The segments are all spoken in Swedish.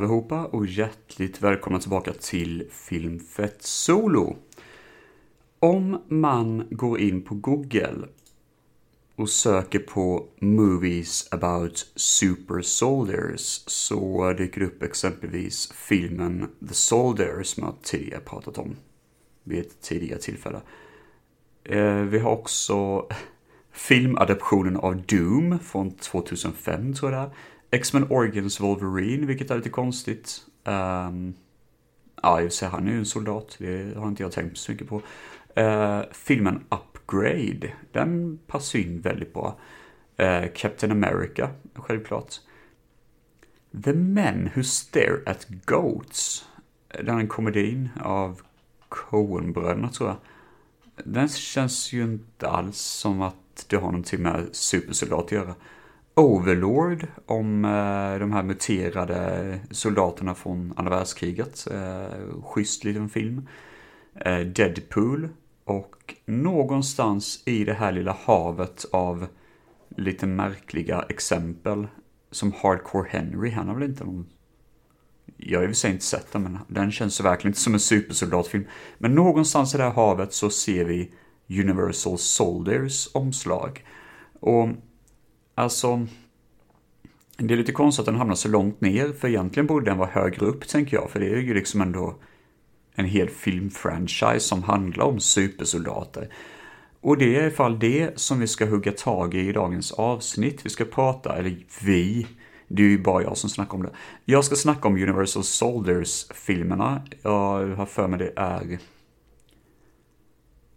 Allihopa och hjärtligt välkomna tillbaka till Filmfett Solo. Om man går in på Google och söker på Movies about super soldiers så dyker det upp exempelvis filmen The Soldier som jag tidigare pratat om vid ett tidigare tillfälle. Eh, vi har också filmadaptionen av Doom från 2005 tror jag det är. X-Men Origins Wolverine, vilket är lite konstigt. Um, ja, jag och han är ju en soldat, det har inte jag tänkt så mycket på. Uh, filmen Upgrade, den passar in väldigt bra. Uh, Captain America, självklart. The Men Who Stare at Goats, den är en komedin av Coen-bröderna tror jag. Den känns ju inte alls som att det har någonting med supersoldat att göra. Overlord om eh, de här muterade soldaterna från andra världskriget. Eh, schysst liten film. Eh, Deadpool och någonstans i det här lilla havet av lite märkliga exempel som Hardcore Henry, han har väl inte någon jag har i och för sig inte sett den, men den känns verkligen inte som en supersoldatfilm. Men någonstans i det här havet så ser vi Universal Soldiers omslag. Och Alltså, det är lite konstigt att den hamnar så långt ner, för egentligen borde den vara högre upp, tänker jag, för det är ju liksom ändå en hel filmfranchise som handlar om supersoldater. Och det är i fall det som vi ska hugga tag i i dagens avsnitt. Vi ska prata, eller vi, det är ju bara jag som snackar om det. Jag ska snacka om Universal Soldiers-filmerna. Jag har för mig det är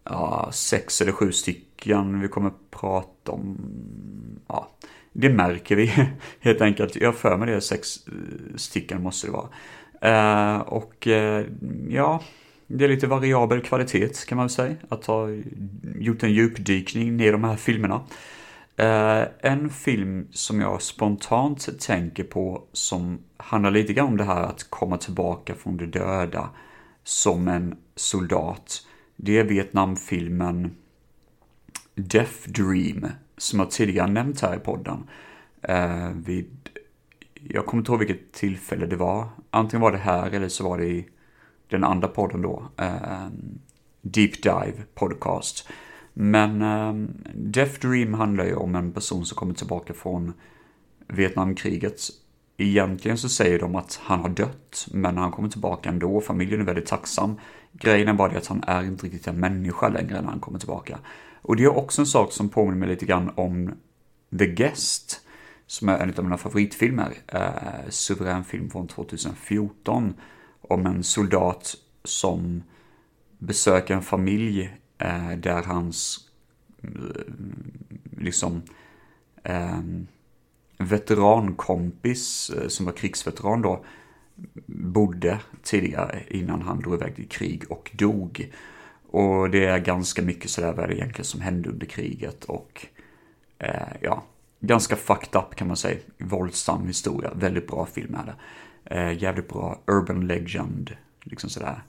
ja, sex eller sju stycken vi kommer prata om. Ja, det märker vi helt enkelt. Jag för mig det sex eh, stycken måste det vara. Eh, och eh, ja, det är lite variabel kvalitet kan man väl säga. Att ha gjort en djupdykning ner i de här filmerna. Uh, en film som jag spontant tänker på som handlar lite grann om det här att komma tillbaka från de döda som en soldat. Det är Vietnamfilmen Death Dream, som jag tidigare nämnt här i podden. Eh, vid, jag kommer inte ihåg vilket tillfälle det var. Antingen var det här eller så var det i den andra podden då. Eh, Deep Dive Podcast. Men eh, Death Dream handlar ju om en person som kommer tillbaka från Vietnamkriget. Egentligen så säger de att han har dött, men han kommer tillbaka ändå. Familjen är väldigt tacksam. Grejen är bara det att han är inte riktigt en människa längre när han kommer tillbaka. Och det är också en sak som påminner mig lite grann om The Guest, som är en av mina favoritfilmer. Eh, suverän film från 2014 om en soldat som besöker en familj eh, där hans mm, liksom eh, veterankompis eh, som var krigsveteran då bodde tidigare innan han drog iväg till krig och dog. Och det är ganska mycket sådär vad det egentligen som hände under kriget och eh, ja, ganska fucked up kan man säga. Våldsam historia, väldigt bra film är det. Eh, jävligt bra urban legend, liksom sådär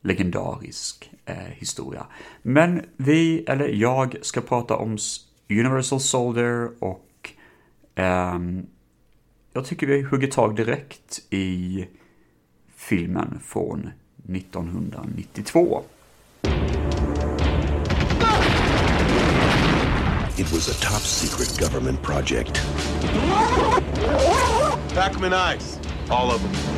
legendarisk eh, historia. Men vi, eller jag, ska prata om Universal Soldier och ehm, jag tycker vi hugger tag direkt i filmen från 1992. It was a top secret government project. Pack them in ice. All of them.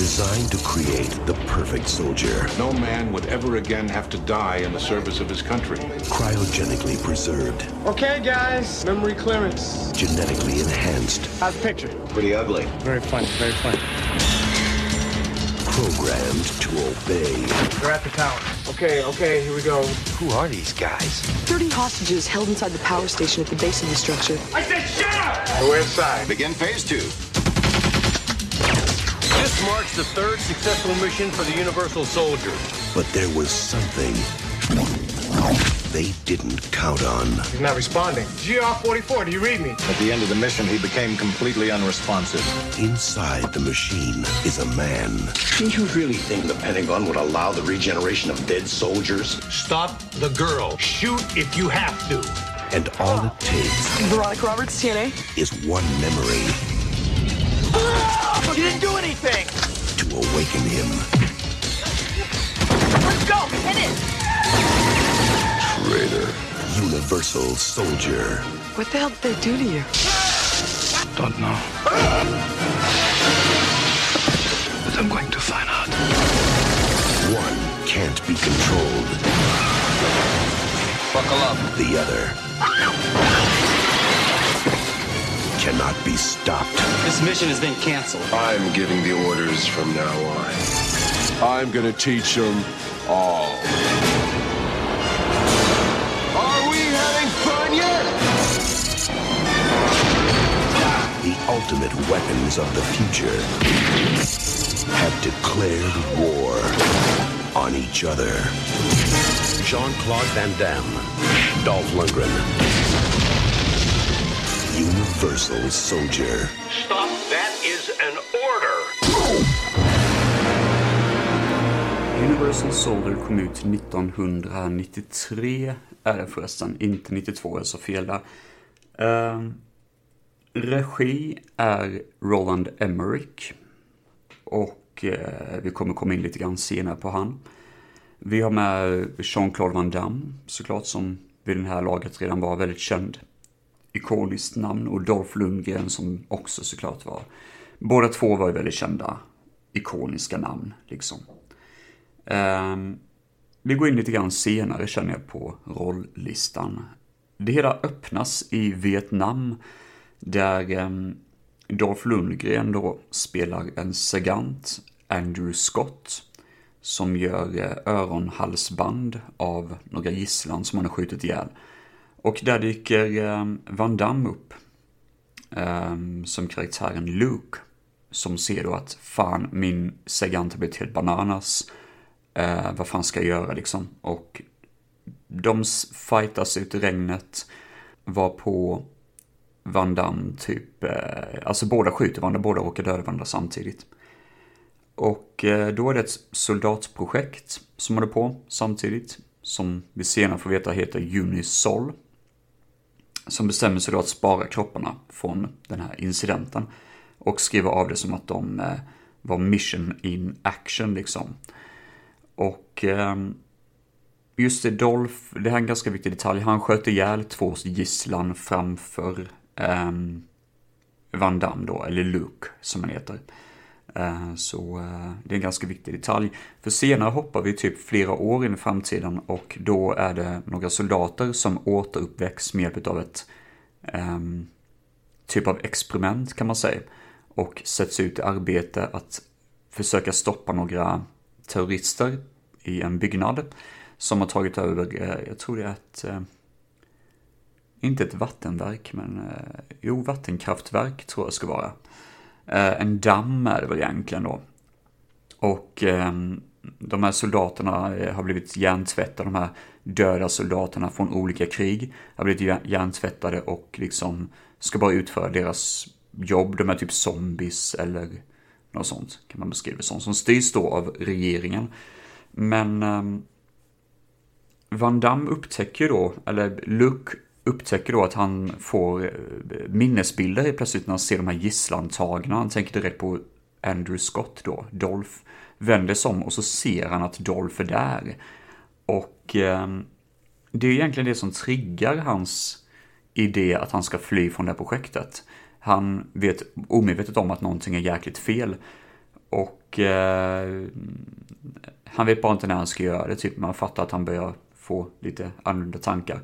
Designed to create the perfect soldier. No man would ever again have to die in the service of his country. Cryogenically preserved. Okay, guys. Memory clearance. Genetically enhanced. How's the picture? Pretty ugly. Very funny, very funny. Programmed to obey. They're at the tower. Okay, okay, here we go. Who are these guys? 30 hostages held inside the power station at the base of the structure. I said shut up! We're inside. Begin phase two. This marks the third successful mission for the Universal Soldier. But there was something they didn't count on. He's not responding. GR-44, do you read me? At the end of the mission, he became completely unresponsive. Inside the machine is a man. Do you really think the Pentagon would allow the regeneration of dead soldiers? Stop the girl. Shoot if you have to. And all it takes Veronica Roberts, TNA. is one memory. Awaken him. Let's go! Hit it! Traitor. Universal Soldier. What the hell did they do to you? Don't know. But I'm going to find out. One can't be controlled. Buckle up. The other cannot be stopped. This mission has been canceled. I'm giving the orders from now on. I'm gonna teach them all. Are we having fun yet? The ultimate weapons of the future have declared war on each other. Jean-Claude Van Damme, Dolph Lundgren. Universal Soldier. Stop. That is an order. Universal Soldier kom ut 1993 är det förresten, inte 92, jag sa fel där. Ehm, regi är Roland Emmerich. Och eh, vi kommer komma in lite grann senare på han. Vi har med Jean-Claude Van Damme såklart som vid den här laget redan var väldigt känd. Ikoniskt namn och Dolph Lundgren som också såklart var. Båda två var ju väldigt kända ikoniska namn liksom. Um, vi går in lite grann senare känner jag på rolllistan. Det hela öppnas i Vietnam där um, Dolph Lundgren då spelar en segant, Andrew Scott, som gör eh, öronhalsband av några gisslan som han har skjutit ihjäl. Och där dyker um, Van Damme upp ehm, som karaktären Luke, som ser då att fan, min Segant har blivit helt bananas. Eh, vad fan ska jag göra liksom? Och de fightas ut i regnet. Var på Van Damme typ, eh, alltså båda skjuter varandra, båda råkar döda varandra samtidigt. Och eh, då är det ett soldatprojekt som håller på samtidigt. Som vi senare får veta heter Unisol. Som bestämmer sig då att spara kropparna från den här incidenten. Och skriva av det som att de eh, var mission in action liksom. Och ehm, just det, Dolph, det här är en ganska viktig detalj. Han sköt ihjäl två gisslan framför um, Van Damme då, eller Luke som han heter. Eh, så eh, det är en ganska viktig detalj. För senare hoppar vi typ flera år in i framtiden och då är det några soldater som återuppväcks med hjälp av ett um, typ av experiment kan man säga. Och sätts ut i arbete att försöka stoppa några terrorister i en byggnad som har tagit över, eh, jag tror det är ett, inte ett vattenverk, men jo, vattenkraftverk tror jag ska vara. Eh, En damm är det väl egentligen då. Och eh, de här soldaterna eh, har blivit hjärntvättade, de här döda soldaterna från olika krig har blivit hjärntvättade och liksom ska bara utföra deras jobb. De är typ zombies eller något sånt kan man beskriva det som. Som styrs då av regeringen. Men ehm, Van Damme upptäcker då, eller Luke upptäcker då att han får eh, minnesbilder helt plötsligt när han ser de här gisslantagna. Han tänker direkt på Andrew Scott då, Dolph. Vänder sig om och så ser han att Dolph är där. Och eh, det är egentligen det som triggar hans idé att han ska fly från det här projektet. Han vet omedvetet om att någonting är jäkligt fel. Och eh, han vet bara inte när han ska göra det, typ man fattar att han börjar få lite annorlunda tankar.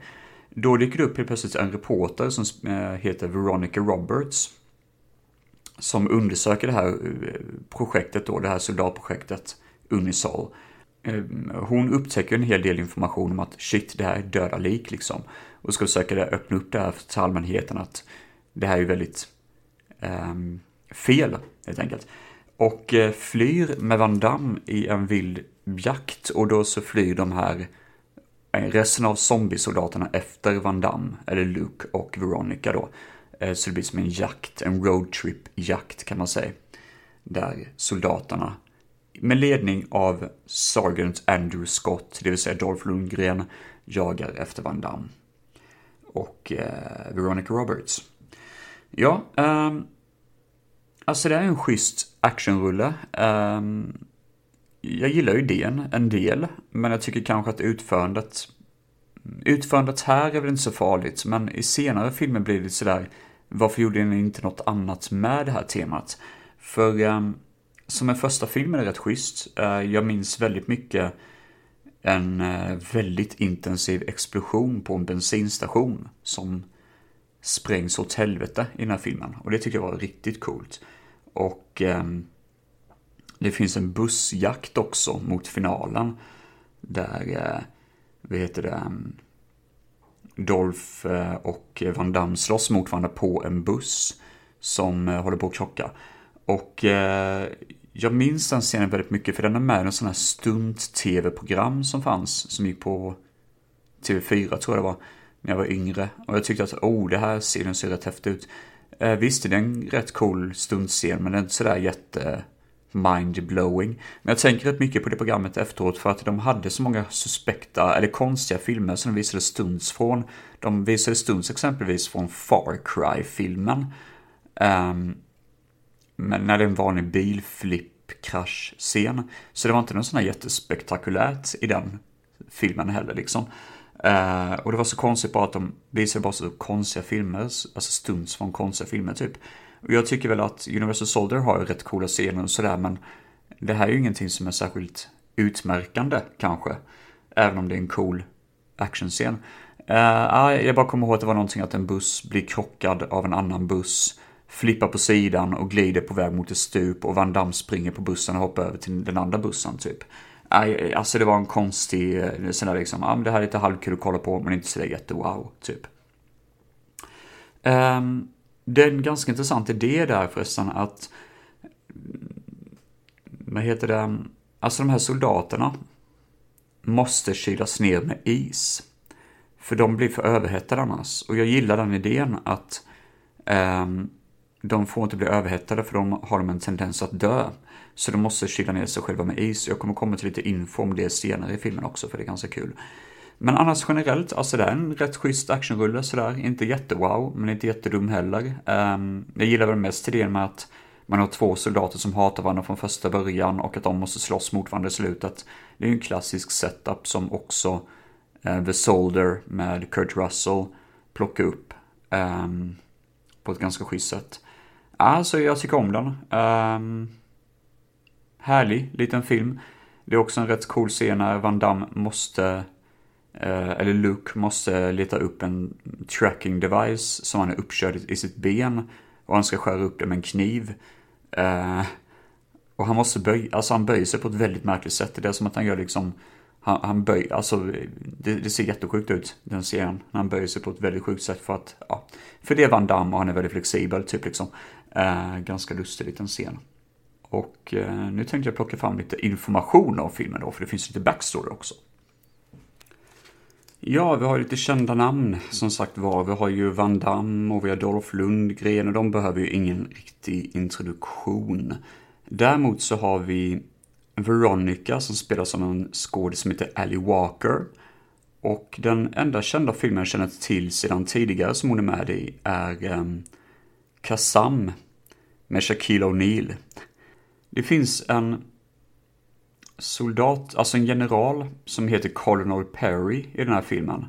Då dyker det upp helt plötsligt en reporter som eh, heter Veronica Roberts. Som undersöker det här eh, projektet då, det här soldatprojektet Unisol. Eh, hon upptäcker en hel del information om att shit, det här är döda lik liksom. Och ska försöka öppna upp det här till allmänheten att det här är ju väldigt ehm, fel helt enkelt. Och flyr med Van Damme i en vild jakt och då så flyr de här Eh, resten av zombiesoldaterna efter Van Damme, eller Luke och Veronica då. Eh, så det blir som en jakt, en roadtrip-jakt kan man säga. Där soldaterna med ledning av Sergeant Andrew Scott, det vill säga Dolph Lundgren, jagar efter Van Damme. Och eh, Veronica Roberts. Ja, ehm, alltså det är en schysst actionrulle. Um, jag gillar ju idén en del, men jag tycker kanske att utförandet Utförandet här är väl inte så farligt, men i senare filmer blir det sådär Varför gjorde ni inte något annat med det här temat? För eh, som en första film är det rätt schysst. Eh, jag minns väldigt mycket en eh, väldigt intensiv explosion på en bensinstation som sprängs åt helvete i den här filmen. Och det tycker jag var riktigt coolt. Och ehm, det finns en bussjakt också mot finalen. Där, eh, vad heter det, mm, Dolph eh, och Van Damme slåss mot varandra på en buss som eh, håller på att krocka. Och eh, jag minns den scenen väldigt mycket för den är med i en sån här stunt-tv-program som fanns, som gick på TV4 tror jag det var, när jag var yngre. Och jag tyckte att, oh, det här scenen ser rätt häftigt ut. Eh, visst, det är en rätt cool stuntscen, men den är inte sådär jätte mind-blowing. Men jag tänker rätt mycket på det programmet efteråt för att de hade så många suspekta eller konstiga filmer som de visade stunts från. De visade stunts exempelvis från Far Cry-filmen. Um, men när det är en vanlig bilflippkrasch-scen. Så det var inte något sånt här jättespektakulärt i den filmen heller liksom. Uh, och det var så konstigt bara att de visade bara så konstiga filmer, alltså stunts från konstiga filmer typ. Och jag tycker väl att Universal Soldier har rätt coola scener och sådär, men det här är ju ingenting som är särskilt utmärkande kanske. Även om det är en cool actionscen. Uh, jag bara kommer ihåg att det var någonting att en buss blir krockad av en annan buss flippar på sidan och glider på väg mot ett stup och Van Damme springer på bussen och hoppar över till den andra bussen typ. Alltså det var en konstig, eh, sån där liksom, ja men det här är lite halvkul att kolla på men inte sådär jättewow typ. Um, det är en ganska intressant idé där förresten att, vad heter det, alltså de här soldaterna måste kylas ner med is. För de blir för överhettade annars. Och jag gillar den idén att um, de får inte bli överhettade för de har de en tendens att dö. Så de måste kyla ner sig själva med is. Jag kommer komma till lite info om det senare i filmen också, för det är ganska kul. Men annars generellt, alltså det är en rätt schysst actionrulle sådär. Inte jättewow, men inte jättedum heller. Um, jag gillar väl mest idén med att man har två soldater som hatar varandra från första början och att de måste slåss mot varandra i slutet. Det är ju en klassisk setup som också uh, The Soldier med Kurt Russell plockar upp um, på ett ganska schysst sätt. Alltså, jag tycker om den. Um, härlig liten film. Det är också en rätt cool scen när Van Damme måste, Eh, eller Luke måste leta upp en tracking device som han är uppkörd i sitt ben. Och han ska skära upp det med en kniv. Eh, och han måste böja, alltså han böjer sig på ett väldigt märkligt sätt. Det är som att han gör liksom, han, han böjer, alltså det, det, ser jättesjukt ut, den serien. När han böjer sig på ett väldigt sjukt sätt för att, ja, för det är Van Damme och han är väldigt flexibel, typ liksom. Eh, ganska lustig liten scen. Och eh, nu tänkte jag plocka fram lite information om filmen då, för det finns lite backstory också. Ja, vi har lite kända namn som sagt var. Vi har ju Van Damme och vi har Dolph Lundgren och de behöver ju ingen riktig introduktion. Däremot så har vi Veronica som spelas av en skådis som heter Ally Walker. Och den enda kända filmen jag känner till sedan tidigare som hon är med i är um, Kazam med Shaquille O'Neal. Det finns en soldat, alltså en general som heter Colonel Perry i den här filmen.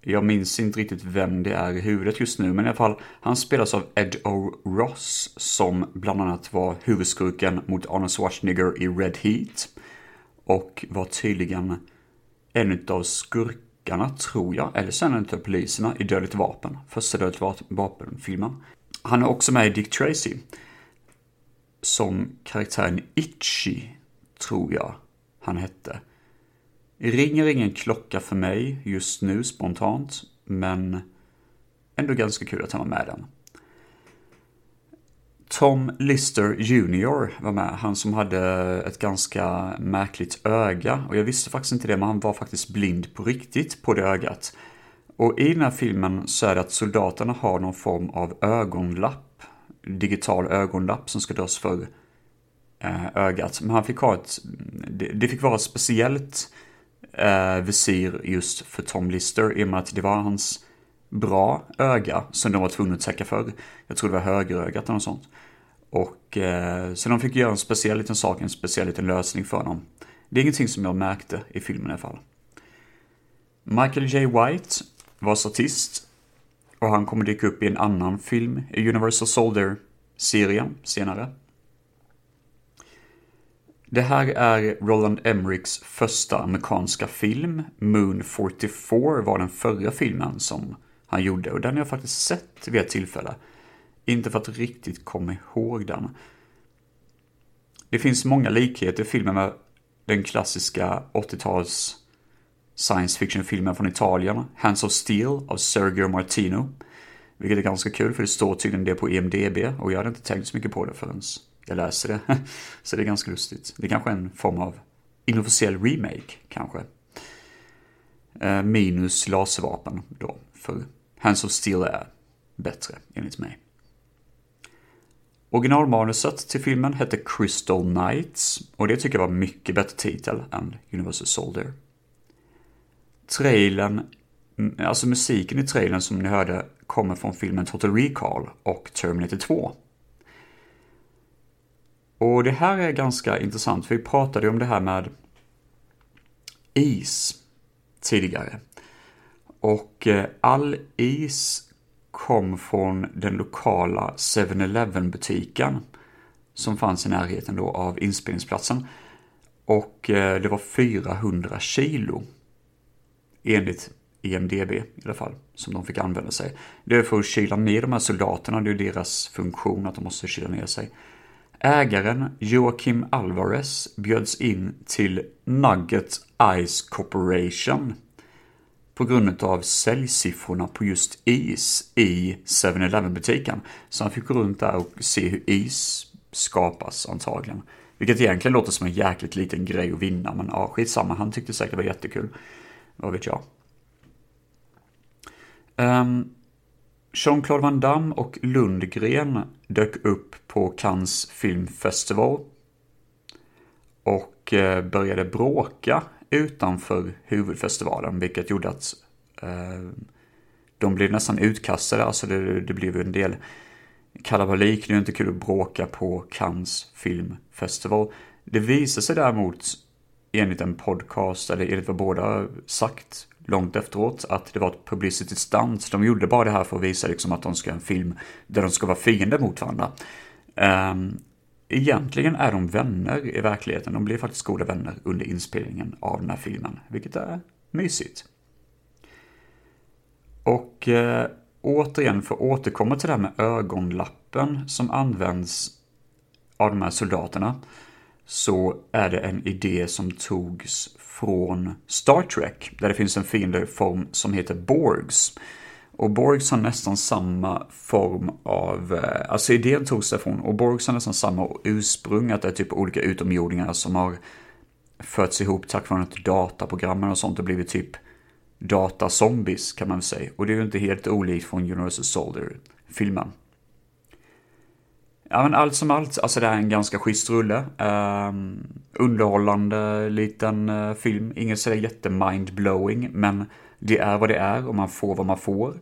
Jag minns inte riktigt vem det är i huvudet just nu, men i alla fall, han spelas av Ed O. Ross, som bland annat var huvudskurken mot Arnold Schwarzenegger i Red Heat. Och var tydligen en av skurkarna, tror jag, eller sen en av poliserna i Dödligt vapen, första Dödligt vapen-filmen. Han är också med i Dick Tracy. Som karaktären Itchy, tror jag han hette. Ringer ingen klocka för mig just nu spontant, men ändå ganska kul att han var med den. Tom Lister Jr var med, han som hade ett ganska märkligt öga. Och jag visste faktiskt inte det, men han var faktiskt blind på riktigt på det ögat. Och i den här filmen så är det att soldaterna har någon form av ögonlapp, digital ögonlapp som ska dras för Eh, ögat. Men han fick ha ett, det, fick vara ett speciellt eh, visir just för Tom Lister i och med att det var hans bra öga som de var tvungna att täcka för. Jag tror det var högerögat eller något sånt. Och eh, så de fick göra en speciell liten sak, en speciell liten lösning för honom. Det är ingenting som jag märkte i filmen i alla fall. Michael J. White var statist och han kommer dyka upp i en annan film i Universal Soldier-serien senare. Det här är Roland Emmerichs första amerikanska film. Moon 44 var den förra filmen som han gjorde och den har jag faktiskt sett vid ett tillfälle. Inte för att riktigt komma ihåg den. Det finns många likheter i filmen med den klassiska 80-tals science fiction-filmen från Italien, Hands of Steel av Sergio Martino. Vilket är ganska kul för det står tydligen det på IMDB och jag hade inte tänkt så mycket på det förrän jag läser det. Så det är ganska lustigt. Det är kanske är en form av inofficiell remake, kanske. Eh, minus laservapen då, för Hands of Steel är bättre, enligt mig. Originalmanuset till filmen hette Crystal Knights och det tycker jag var mycket bättre titel än Universal Soldier. Trailern, alltså musiken i trailern som ni hörde kommer från filmen Total Recall och Terminator 2. Och det här är ganska intressant, för vi pratade ju om det här med is tidigare. Och eh, all is kom från den lokala 7-Eleven butiken som fanns i närheten då av inspelningsplatsen. Och eh, det var 400 kilo enligt EMDB i alla fall, som de fick använda sig. Det är för att kyla ner de här soldaterna, det är deras funktion att de måste kyla ner sig. Ägaren Joakim Alvarez bjöds in till Nugget Ice Corporation på grund av säljsiffrorna på just is i 7-Eleven butiken. Så han fick gå runt där och se hur is skapas antagligen. Vilket egentligen låter som en jäkligt liten grej att vinna, men ja, skitsamma, han tyckte säkert det var jättekul. Vad vet jag. Um, Jean-Claude Van Damme och Lundgren dök upp på Cannes filmfestival och eh, började bråka utanför huvudfestivalen, vilket gjorde att eh, de blev nästan utkastade. Alltså det, det blev en del kalabalik. Det är inte kul att bråka på Cannes filmfestival. Det visade sig däremot enligt en podcast, eller enligt vad båda sagt långt efteråt, att det var ett publicity stunt. De gjorde bara det här för att visa liksom att de ska en film där de ska vara fiender mot varandra. Um, egentligen är de vänner i verkligheten. De blir faktiskt goda vänner under inspelningen av den här filmen, vilket är mysigt. Och eh, återigen, för att återkomma till det här med ögonlappen som används av de här soldaterna, så är det en idé som togs från Star Trek, där det finns en fiendeform som heter Borgs. Och Borgs har nästan samma form av, eh, alltså idén togs därifrån, och Borgs har nästan samma ursprung, att det är typ olika utomjordingar som har förts ihop tack vare att dataprogrammen och sånt och blivit typ datazombies kan man väl säga. Och det är ju inte helt olikt från Universal Soldier-filmen. Ja men allt som allt, alltså det är en ganska schysst rulle. Um, underhållande liten uh, film, inget sådär jättemindblowing. men det är vad det är och man får vad man får.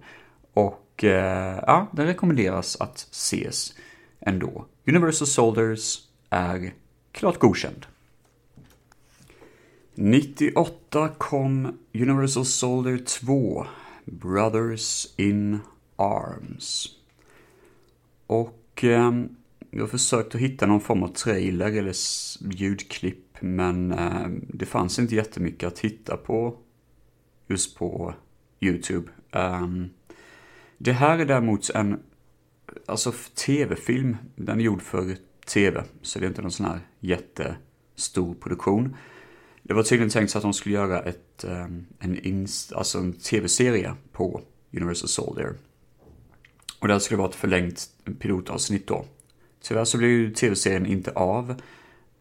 Och uh, ja, den rekommenderas att ses ändå. Universal Soldiers är klart godkänd. 98 kom Universal Soldier 2, Brothers in Arms. Och och eh, jag har försökt att hitta någon form av trailer eller ljudklipp men eh, det fanns inte jättemycket att hitta på just på YouTube. Um, det här är däremot en alltså tv-film. Den är gjord för tv, så det är inte någon sån här jättestor produktion. Det var tydligen tänkt så att de skulle göra ett, ehm, en, inst, alltså en tv-serie på Universal Soldier. Och det här skulle vara ett förlängt pilotavsnitt då. Tyvärr så blev ju tv-serien inte av.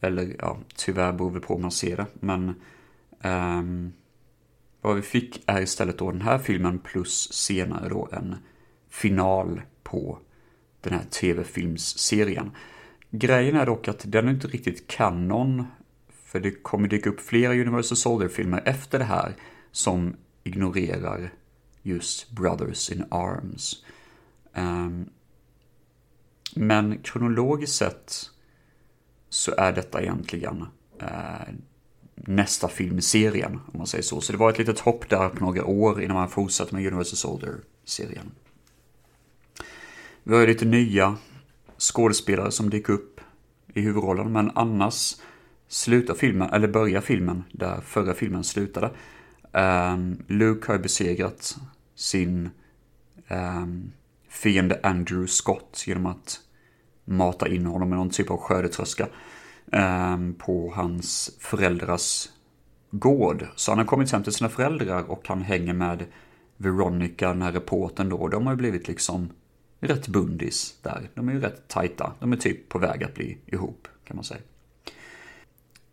Eller ja, tyvärr beror det på hur man ser det. Men um, vad vi fick är istället då den här filmen plus senare då en final på den här tv-filmsserien. Grejen är dock att den är inte riktigt kanon. För det kommer dyka upp flera Universal Soldier-filmer efter det här som ignorerar just Brothers in Arms. Ehm, men kronologiskt sett så är detta egentligen eh, nästa film i serien, om man säger så. Så det var ett litet hopp där på några år innan man fortsatte med Universal Soldier-serien. Vi har ju lite nya skådespelare som dyker upp i huvudrollen, men annars slutar filmen, eller börjar filmen där förra filmen slutade. Um, Luke har besegrat sin um, fiende Andrew Scott genom att mata in honom med någon typ av skördetröska ehm, på hans föräldrars gård. Så han har kommit hem till sina föräldrar och han hänger med Veronica, den här reporten då. De har ju blivit liksom rätt bundis där. De är ju rätt tajta. De är typ på väg att bli ihop, kan man säga.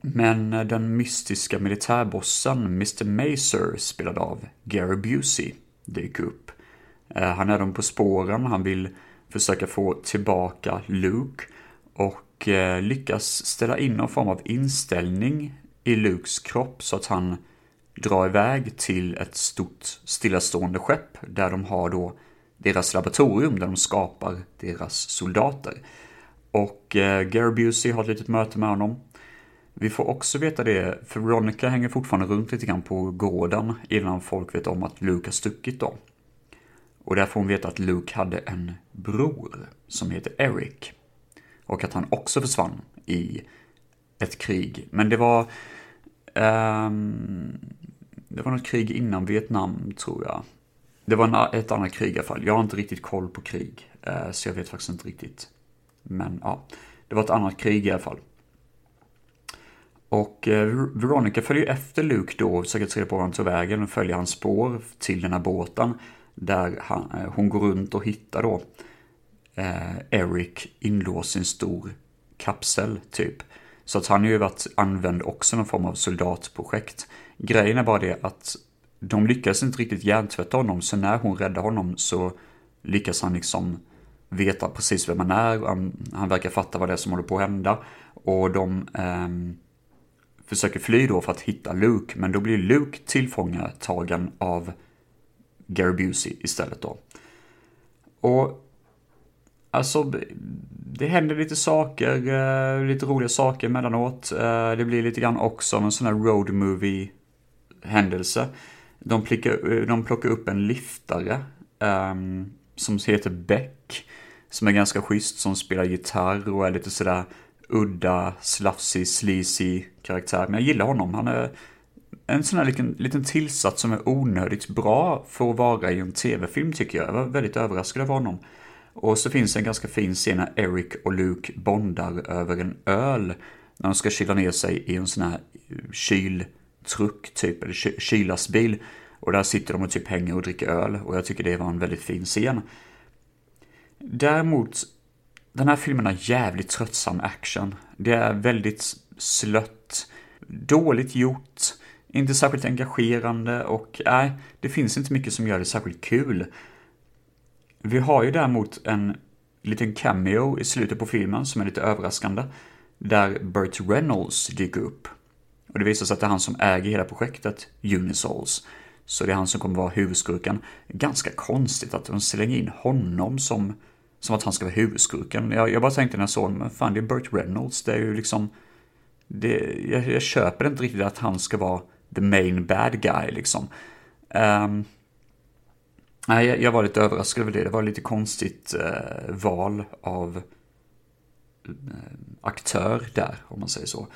Men eh, den mystiska militärbossen Mr. Maser spelad av Gary Busey, dyker upp. Eh, han är dem på spåren, han vill försöka få tillbaka Luke och eh, lyckas ställa in någon form av inställning i Lukes kropp så att han drar iväg till ett stort stillastående skepp där de har då deras laboratorium där de skapar deras soldater. Och eh, Gary Busey har ett litet möte med honom. Vi får också veta det, för Veronica hänger fortfarande runt lite grann på gården innan folk vet om att Luke har stuckit då. Och där får hon veta att Luke hade en bror som heter Eric. Och att han också försvann i ett krig. Men det var... Um, det var något krig innan Vietnam, tror jag. Det var en, ett annat krig i alla fall. Jag har inte riktigt koll på krig. Uh, så jag vet faktiskt inte riktigt. Men ja, det var ett annat krig i alla fall. Och eh, Veronica följer efter Luke då och försöker ta reda på var han tog vägen och följer hans spår till den här båten. Där han, eh, hon går runt och hittar då eh, Eric inlåst i en stor kapsel typ. Så att han har ju varit använd också någon form av soldatprojekt. Grejen är bara det att de lyckas inte riktigt hjärntvätta honom så när hon räddar honom så lyckas han liksom veta precis vem han är. Han, han verkar fatta vad det är som håller på att hända. Och de eh, försöker fly då för att hitta Luke, men då blir Luke tillfångatagen av Gary Busey istället då. Och alltså, det händer lite saker, eh, lite roliga saker emellanåt. Eh, det blir lite grann också en sån här road movie händelse. De, plickar, eh, de plockar upp en liftare um, som heter Beck. Som är ganska schysst, som spelar gitarr och är lite sådär udda, slafsig, sleazy karaktär. Men jag gillar honom. Han är en sån här liten, liten tillsats som är onödigt bra för att vara i en tv-film tycker jag. Jag var väldigt överraskad av honom. Och så finns en ganska fin scen när Eric och Luke bondar över en öl. När de ska kyla ner sig i en sån här eh, kyltruck typ, eller kylasbil. Och där sitter de och typ hänger och dricker öl. Och jag tycker det var en väldigt fin scen. Däremot den här filmen har jävligt tröttsam action. Det är väldigt slött, dåligt gjort, inte särskilt engagerande och nej, det finns inte mycket som gör det särskilt kul. Vi har ju däremot en liten cameo i slutet på filmen som är lite överraskande. Där Burt Reynolds dyker upp. Och det visar sig att det är han som äger hela projektet Unisols. Så det är han som kommer vara huvudskurken. Ganska konstigt att de slänger in honom som som att han ska vara huvudskurken. Jag, jag bara tänkte när jag såg men fan det är Burt Reynolds, det är ju liksom... Det, jag, jag köper inte riktigt att han ska vara the main bad guy liksom. Um, nej, jag, jag, var lite överraskad över det. Det var lite konstigt uh, val av uh, aktör där, om man säger så.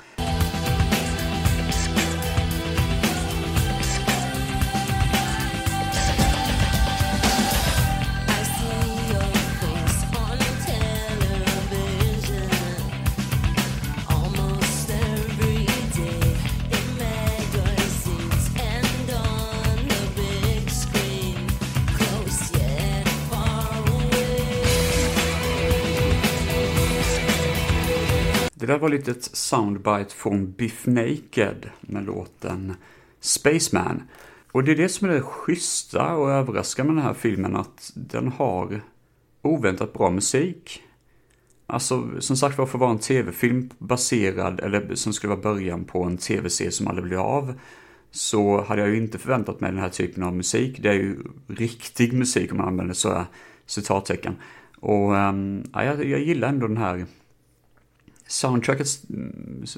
Var lite ett soundbite från Biff Naked med låten Spaceman. Och det är det som är det schyssta och överraskande med den här filmen, att den har oväntat bra musik. Alltså, som sagt var, för att vara en tv-film baserad, eller som skulle vara början på en tv-serie som aldrig blev av, så hade jag ju inte förväntat mig den här typen av musik. Det är ju riktig musik om man använder så citattecken. Och ähm, ja, jag, jag gillar ändå den här soundtracket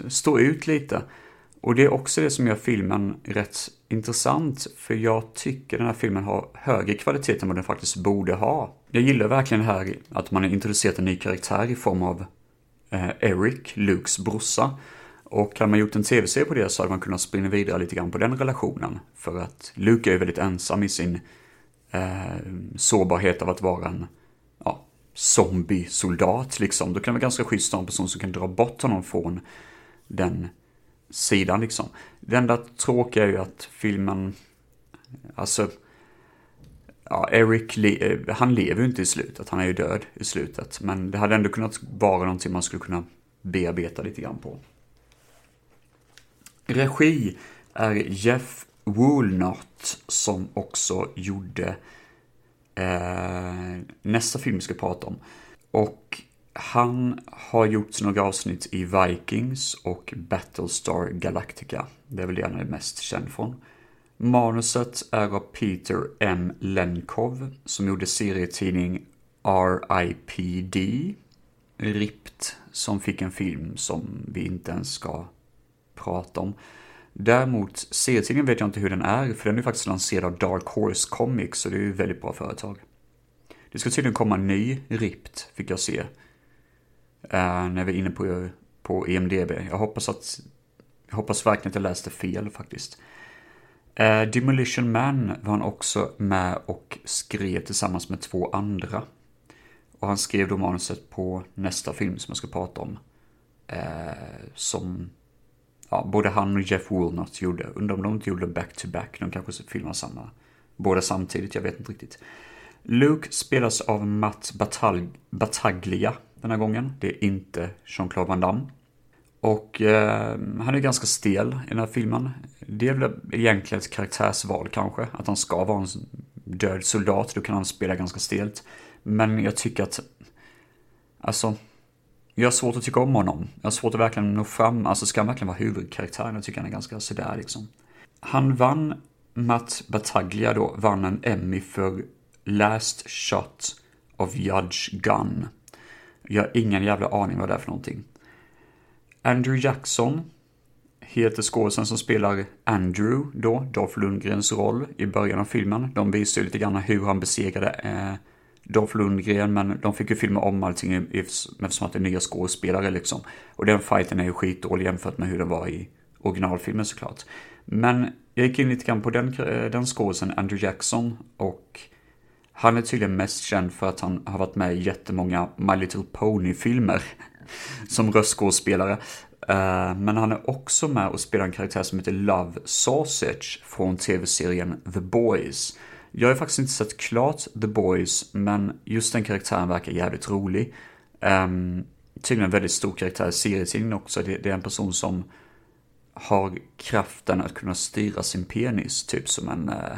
står ut lite. Och det är också det som gör filmen rätt intressant, för jag tycker den här filmen har högre kvalitet än vad den faktiskt borde ha. Jag gillar verkligen det här att man har introducerat en ny karaktär i form av eh, Eric, Lukes brorsa. Och hade man gjort en tv-serie på det så hade man kunnat springa vidare lite grann på den relationen. För att Luke är ju väldigt ensam i sin eh, sårbarhet av att vara en zombie-soldat liksom. Då kan det vara ganska schysst att ha en person som kan dra bort honom från den sidan liksom. Det enda tråkiga är ju att filmen, alltså, ja, Eric, le eh, han lever ju inte i slutet, han är ju död i slutet. Men det hade ändå kunnat vara någonting man skulle kunna bearbeta lite grann på. Regi är Jeff Woolnott som också gjorde eh, nästa film vi ska prata om. Och han har gjort några avsnitt i Vikings och Battlestar Galactica. Det är väl det han är mest känd från. Manuset är av Peter M. Lenkov som gjorde serietidning RIPD. RIPT, som fick en film som vi inte ens ska prata om. Däremot, serietidningen vet jag inte hur den är, för den är faktiskt lanserad av Dark Horse Comics, så det är ju ett väldigt bra företag. Det ska tydligen komma en ny RIPT, fick jag se. Uh, när vi är inne på, på EMDB. Jag hoppas att, jag hoppas verkligen att jag läste fel faktiskt. Uh, Demolition Man var han också med och skrev tillsammans med två andra. Och han skrev då manuset på nästa film som jag ska prata om. Uh, som ja, både han och Jeff Woolnott gjorde. Undrar om de inte gjorde back-to-back. De kanske filmar samma. Båda samtidigt, jag vet inte riktigt. Luke spelas av Matt Bataglia den här gången. Det är inte Jean-Claude Van Damme. Och eh, han är ganska stel i den här filmen. Det är väl egentligen ett karaktärsval kanske, att han ska vara en död soldat, då kan han spela ganska stelt. Men jag tycker att, alltså, jag har svårt att tycka om honom. Jag har svårt att verkligen nå fram, alltså ska han verkligen vara huvudkaraktären? Jag tycker han är ganska sådär liksom. Han vann, Matt Battaglia då, vann en Emmy för Last Shot of Judge Gunn. Jag har ingen jävla aning vad det är för någonting. Andrew Jackson heter skådisen som spelar Andrew då, Dolph Lundgrens roll i början av filmen. De visar ju lite grann hur han besegrade eh, Dolph Lundgren, men de fick ju filma om allting eftersom att det är nya skådespelare liksom. Och den fighten är ju skitdålig jämfört med hur den var i originalfilmen såklart. Men jag gick in lite grann på den, eh, den skådisen, Andrew Jackson, och han är tydligen mest känd för att han har varit med i jättemånga My Little Pony-filmer som röstskådespelare. Eh, men han är också med och spelar en karaktär som heter Love Sausage från tv-serien The Boys. Jag har faktiskt inte sett klart The Boys, men just den karaktären verkar jävligt rolig. Um, tydligen en väldigt stor karaktär i serietidningen också. Det, det, är en person som har kraften att kunna styra sin penis, typ som en, uh,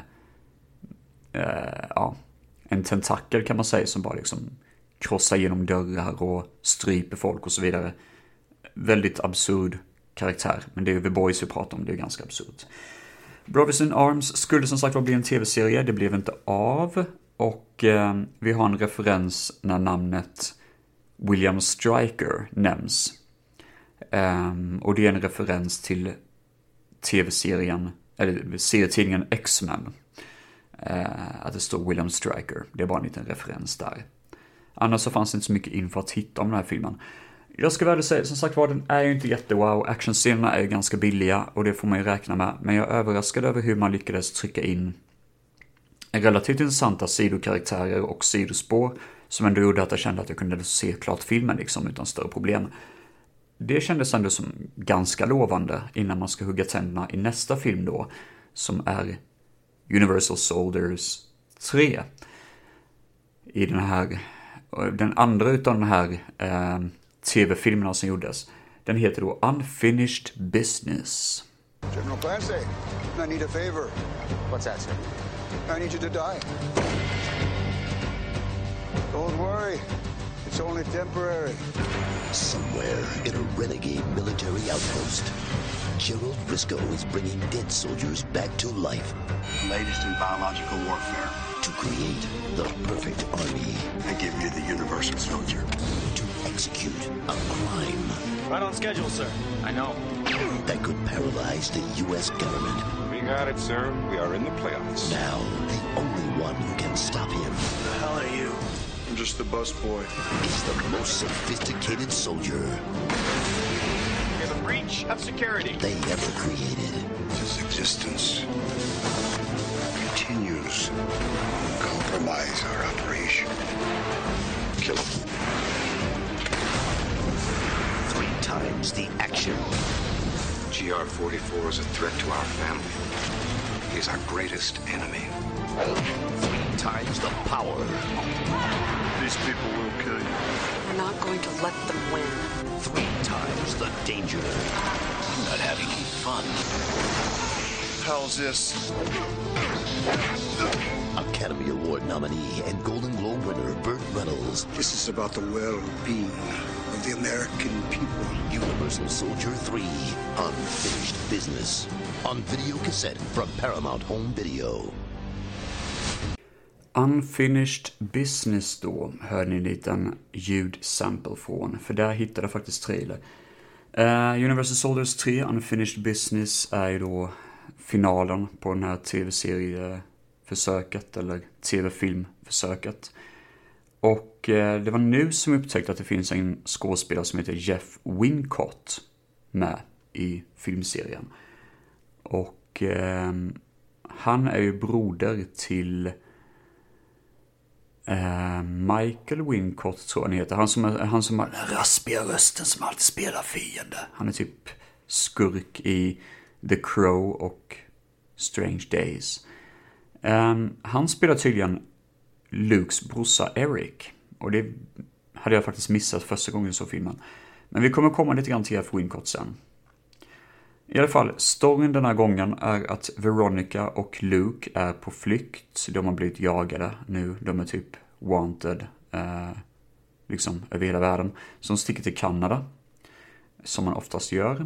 uh, ja, en tentakel kan man säga som bara liksom krossar genom dörrar och stryper folk och så vidare. Väldigt absurd karaktär, men det är ju The Boys vi pratar om, det är ganska absurt. Brothers in Arms skulle som sagt bli en tv-serie, det blev inte av. Och eh, vi har en referens när namnet William Striker nämns. Um, och det är en referens till tv-serien, eller serietidningen X-Men. Uh, att det står William Striker, det är bara en liten referens där. Annars så fanns det inte så mycket info att hitta om den här filmen. Jag ska väl säga, som sagt var, den är ju inte jättewow. Actionscenerna är ju ganska billiga och det får man ju räkna med. Men jag är överraskad över hur man lyckades trycka in relativt intressanta sidokaraktärer och sidospår som ändå gjorde att jag kände att jag kunde se klart filmen liksom utan större problem. Det kändes ändå som ganska lovande innan man ska hugga tänderna i nästa film då, som är Universal Soldiers 3. I den här, den andra utav den här eh, tv-filmerna som gjordes. Den heter då Unfinished Business. General Clancy, I need a favor. What's that, sir? I need you to die. Don't worry. It's only temporary. Somewhere in a renegade military outpost, Gerald Briscoe is bringing dead soldiers back to life. Latest in biological warfare. To to create the perfect army. I give you the universal soldier. To execute a crime. Right on schedule, sir. I know. That could paralyze the U.S. government. We got it, sir. We are in the playoffs. Now, the only one who can stop him The hell are you? I'm just the bus boy. is the most sophisticated soldier We have a breach of security. they ever created. His existence continues. Compromise our operation. Kill him. Times the action. GR 44 is a threat to our family. He's our greatest enemy. Three times the power. These people will kill you. We're not going to let them win. Three times the danger. I'm not having any fun. How's this? Academy Award nominee and Golden Globe winner Burt Reynolds. This is about the well-being of the American people. Universal Soldier 3. Unfinished Business. On video cassette from Paramount Home Video. Unfinished Business då, hörde ni en liten ljudsample från, för där hittade jag faktiskt trailer. Uh, Universal Soldiers 3, Unfinished Business, är ju då finalen på den här tv-serieförsöket, eller tv-filmförsöket. Och eh, det var nu som jag upptäckte att det finns en skådespelare som heter Jeff Wincott med i filmserien. Och eh, han är ju broder till eh, Michael Wincott tror jag han heter. Han som, är, han som har den raspiga rösten som alltid spelar fiende. Han är typ skurk i The Crow och Strange Days. Um, han spelar tydligen Lukes brorsa Eric. Och det hade jag faktiskt missat första gången jag såg filmen. Men vi kommer komma lite grann till Jeff Wincott sen. I alla fall, storyn den här gången är att Veronica och Luke är på flykt. De har blivit jagade nu. De är typ wanted. Eh, liksom över hela världen. Så de sticker till Kanada. Som man oftast gör.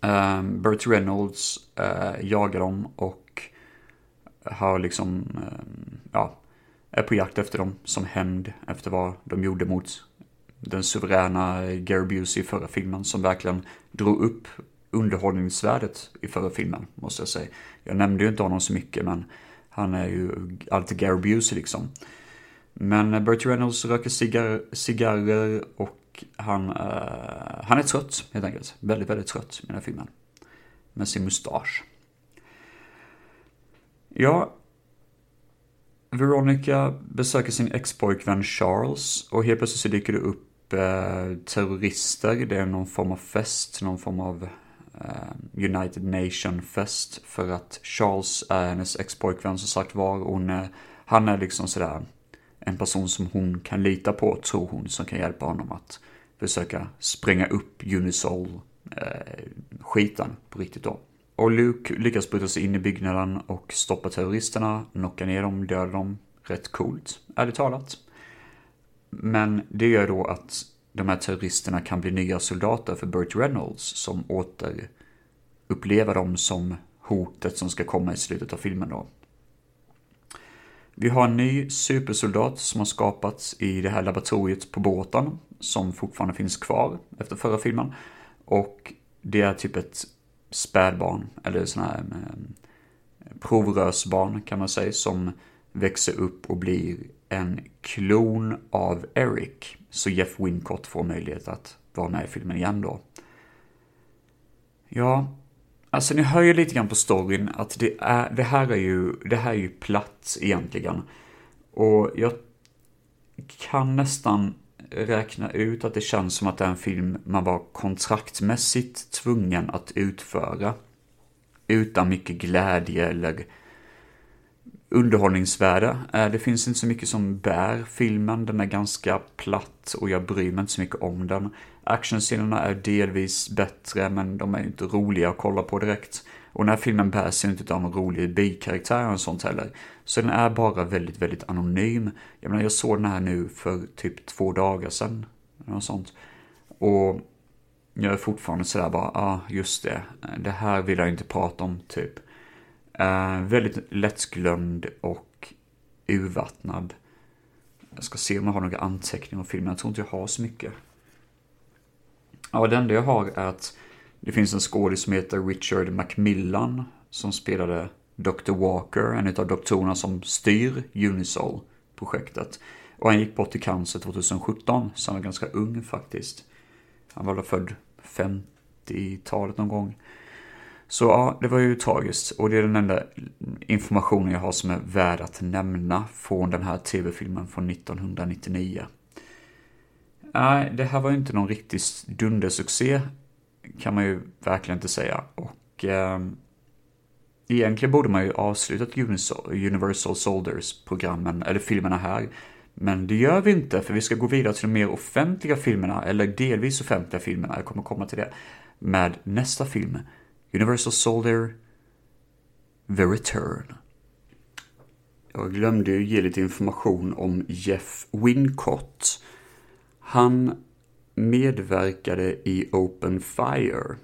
Ehm, eh, Burt Reynolds jagar dem och har liksom, ehm, ja, är på jakt efter dem som hämnd efter vad de gjorde mot den suveräna Gary Busey i förra filmen som verkligen drog upp underhållningsvärdet i förra filmen, måste jag säga. Jag nämnde ju inte honom så mycket, men han är ju alltid Gary Busey liksom. Men eh, Burt Reynolds röker cigarr, cigarrer och han, uh, han är trött helt enkelt. Väldigt, väldigt trött i den här filmen. Med sin mustasch. Ja, Veronica besöker sin ex-pojkvän Charles och helt plötsligt så dyker det upp eh, terrorister. Det är någon form av fest, någon form av eh, United Nation-fest. För att Charles är hennes ex-pojkvän som sagt var. Hon är, han är liksom sådär en person som hon kan lita på, tror hon, som kan hjälpa honom att försöka spränga upp Unisol-skiten på riktigt då. Och Luke lyckas bryta sig in i byggnaden och stoppa terroristerna, knocka ner dem, döda dem. Rätt coolt, ärligt talat. Men det gör då att de här terroristerna kan bli nya soldater för Burt Reynolds som återupplever dem som hotet som ska komma i slutet av filmen då. Vi har en ny supersoldat som har skapats i det här laboratoriet på båten som fortfarande finns kvar efter förra filmen. Och det är typ ett spädbarn, eller sån här eh, provrörsbarn kan man säga, som växer upp och blir en klon av Eric. Så Jeff Wincott får möjlighet att vara med i filmen igen då. Ja, alltså ni hör ju lite grann på storyn att det, är, det, här är ju, det här är ju platt egentligen. Och jag kan nästan räkna ut att det känns som att det är en film man var kontraktmässigt tvungen att utföra. Utan mycket glädje eller underhållningsvärde. Eh, det finns inte så mycket som bär filmen, den är ganska platt och jag bryr mig inte så mycket om den. Actionscenerna är delvis bättre men de är inte roliga att kolla på direkt. Och den här filmen bärs ju inte av någon rolig bikaraktär och sånt heller. Så den är bara väldigt, väldigt anonym. Jag menar, jag såg den här nu för typ två dagar sedan. Något sånt. Och jag är fortfarande sådär bara, ja ah, just det, det här vill jag inte prata om typ. Eh, väldigt lättglömd och urvattnad. Jag ska se om jag har några anteckningar om filmen. Jag tror inte jag har så mycket. Ja, det enda jag har är att det finns en skådis som heter Richard Macmillan som spelade Dr. Walker, en av doktorerna som styr Unisol-projektet. Och han gick bort i cancer 2017, så han var ganska ung faktiskt. Han var väl född 50-talet någon gång. Så ja, det var ju tragiskt. Och det är den enda informationen jag har som är värd att nämna från den här tv-filmen från 1999. Nej, det här var ju inte någon riktig dundersuccé. Kan man ju verkligen inte säga. Och eh, egentligen borde man ju avslutat Universal Soldiers-programmen, eller filmerna här. Men det gör vi inte, för vi ska gå vidare till de mer offentliga filmerna, eller delvis offentliga filmerna, jag kommer komma till det, med nästa film. Universal Soldier The Return. Jag glömde ju ge lite information om Jeff Wincott. Han medverkade i Open Fire.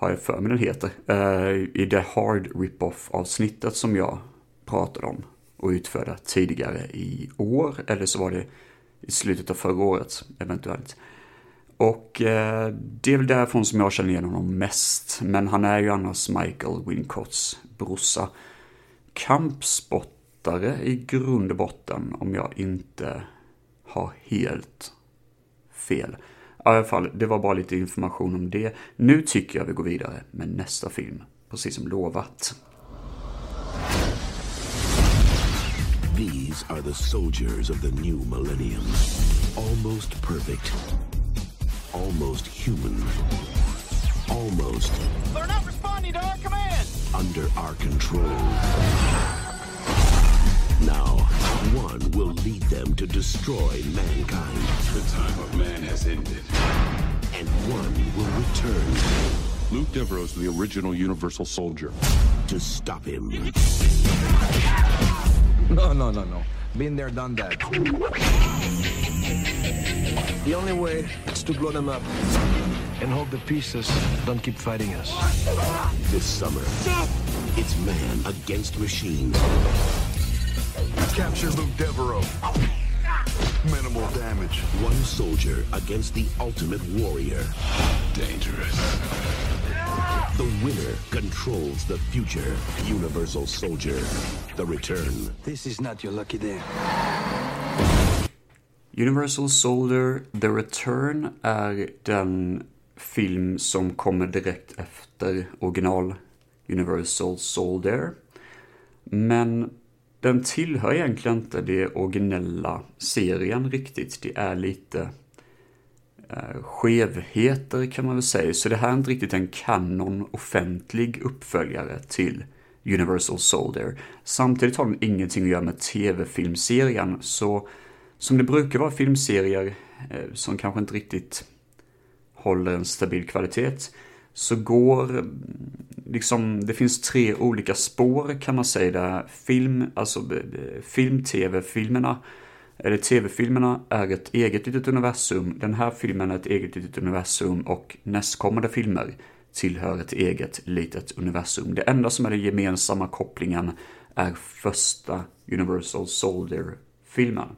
Har jag för mig den heter. Eh, I det Hard Rip-Off avsnittet som jag pratade om och utförde tidigare i år. Eller så var det i slutet av förra året eventuellt. Och eh, det är väl därifrån som jag känner igen honom mest. Men han är ju annars Michael Wincotts brorsa. Kampspottare i grund och botten om jag inte har helt fel. I alla fall, det var bara lite information om det. Nu tycker jag vi går vidare med nästa film, precis som lovat. These are the soldiers of the new millennium. Almost perfect. Almost human. Almost. They're not responding to our command! Under our control. Now, one will lead them to destroy mankind. The time of man has ended. And one will return. Luke Devereaux's the original Universal Soldier. To stop him. No, no, no, no. Been there, done that. The only way is to blow them up and hope the pieces don't keep fighting us. This summer, it's man against machine. Capture Luke Devereaux. Minimal damage. One soldier against the ultimate warrior. Dangerous. The winner controls the future. Universal Soldier. The Return. This is not your lucky day. Universal Soldier The Return är den film som kommer direkt efter original Universal Soldier. Men den tillhör egentligen inte det originella serien riktigt. Det är lite eh, skevheter kan man väl säga. Så det här är inte riktigt en kanon offentlig uppföljare till Universal Soldier. Samtidigt har den ingenting att göra med tv-filmserien. Så som det brukar vara filmserier eh, som kanske inte riktigt håller en stabil kvalitet så går liksom, det finns tre olika spår kan man säga där film, alltså film-tv-filmerna eller tv-filmerna är ett eget litet universum, den här filmen är ett eget litet universum och nästkommande filmer tillhör ett eget litet universum. Det enda som är den gemensamma kopplingen är första Universal Soldier-filmen.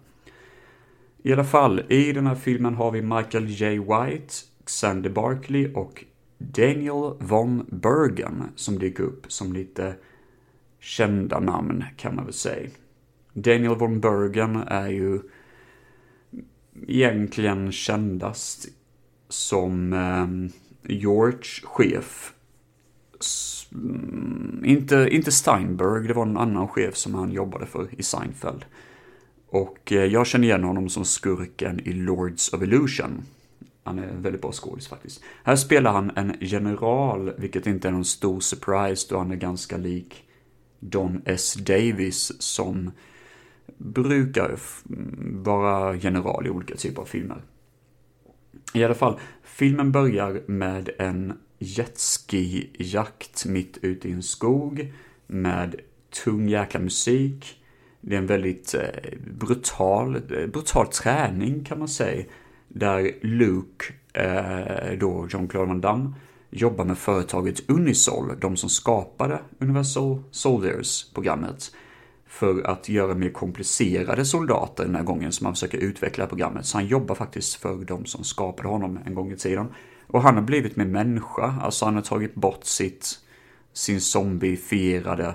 I alla fall, i den här filmen har vi Michael J. White, Xander Barkley och Daniel von Bergen som dyker upp som lite kända namn kan man väl säga. Daniel von Bergen är ju egentligen kändast som eh, George chef. S mm, inte, inte Steinberg, det var en annan chef som han jobbade för i Seinfeld. Och eh, jag känner igen honom som skurken i Lords of Illusion. Han är en väldigt bra skådis faktiskt. Här spelar han en general, vilket inte är någon stor surprise då han är ganska lik Don S. Davis som brukar vara general i olika typer av filmer. I alla fall, filmen börjar med en jetski-jakt mitt ute i en skog med tung jäkla musik det är en väldigt eh, brutal, brutal träning kan man säga. Där Luke, eh, då Jean-Claude Van Damme, jobbar med företaget Unisol, de som skapade Universal Soldiers-programmet, för att göra mer komplicerade soldater den här gången som han försöker utveckla programmet. Så han jobbar faktiskt för de som skapade honom en gång i tiden. Och han har blivit mer människa, alltså han har tagit bort sitt, sin zombifierade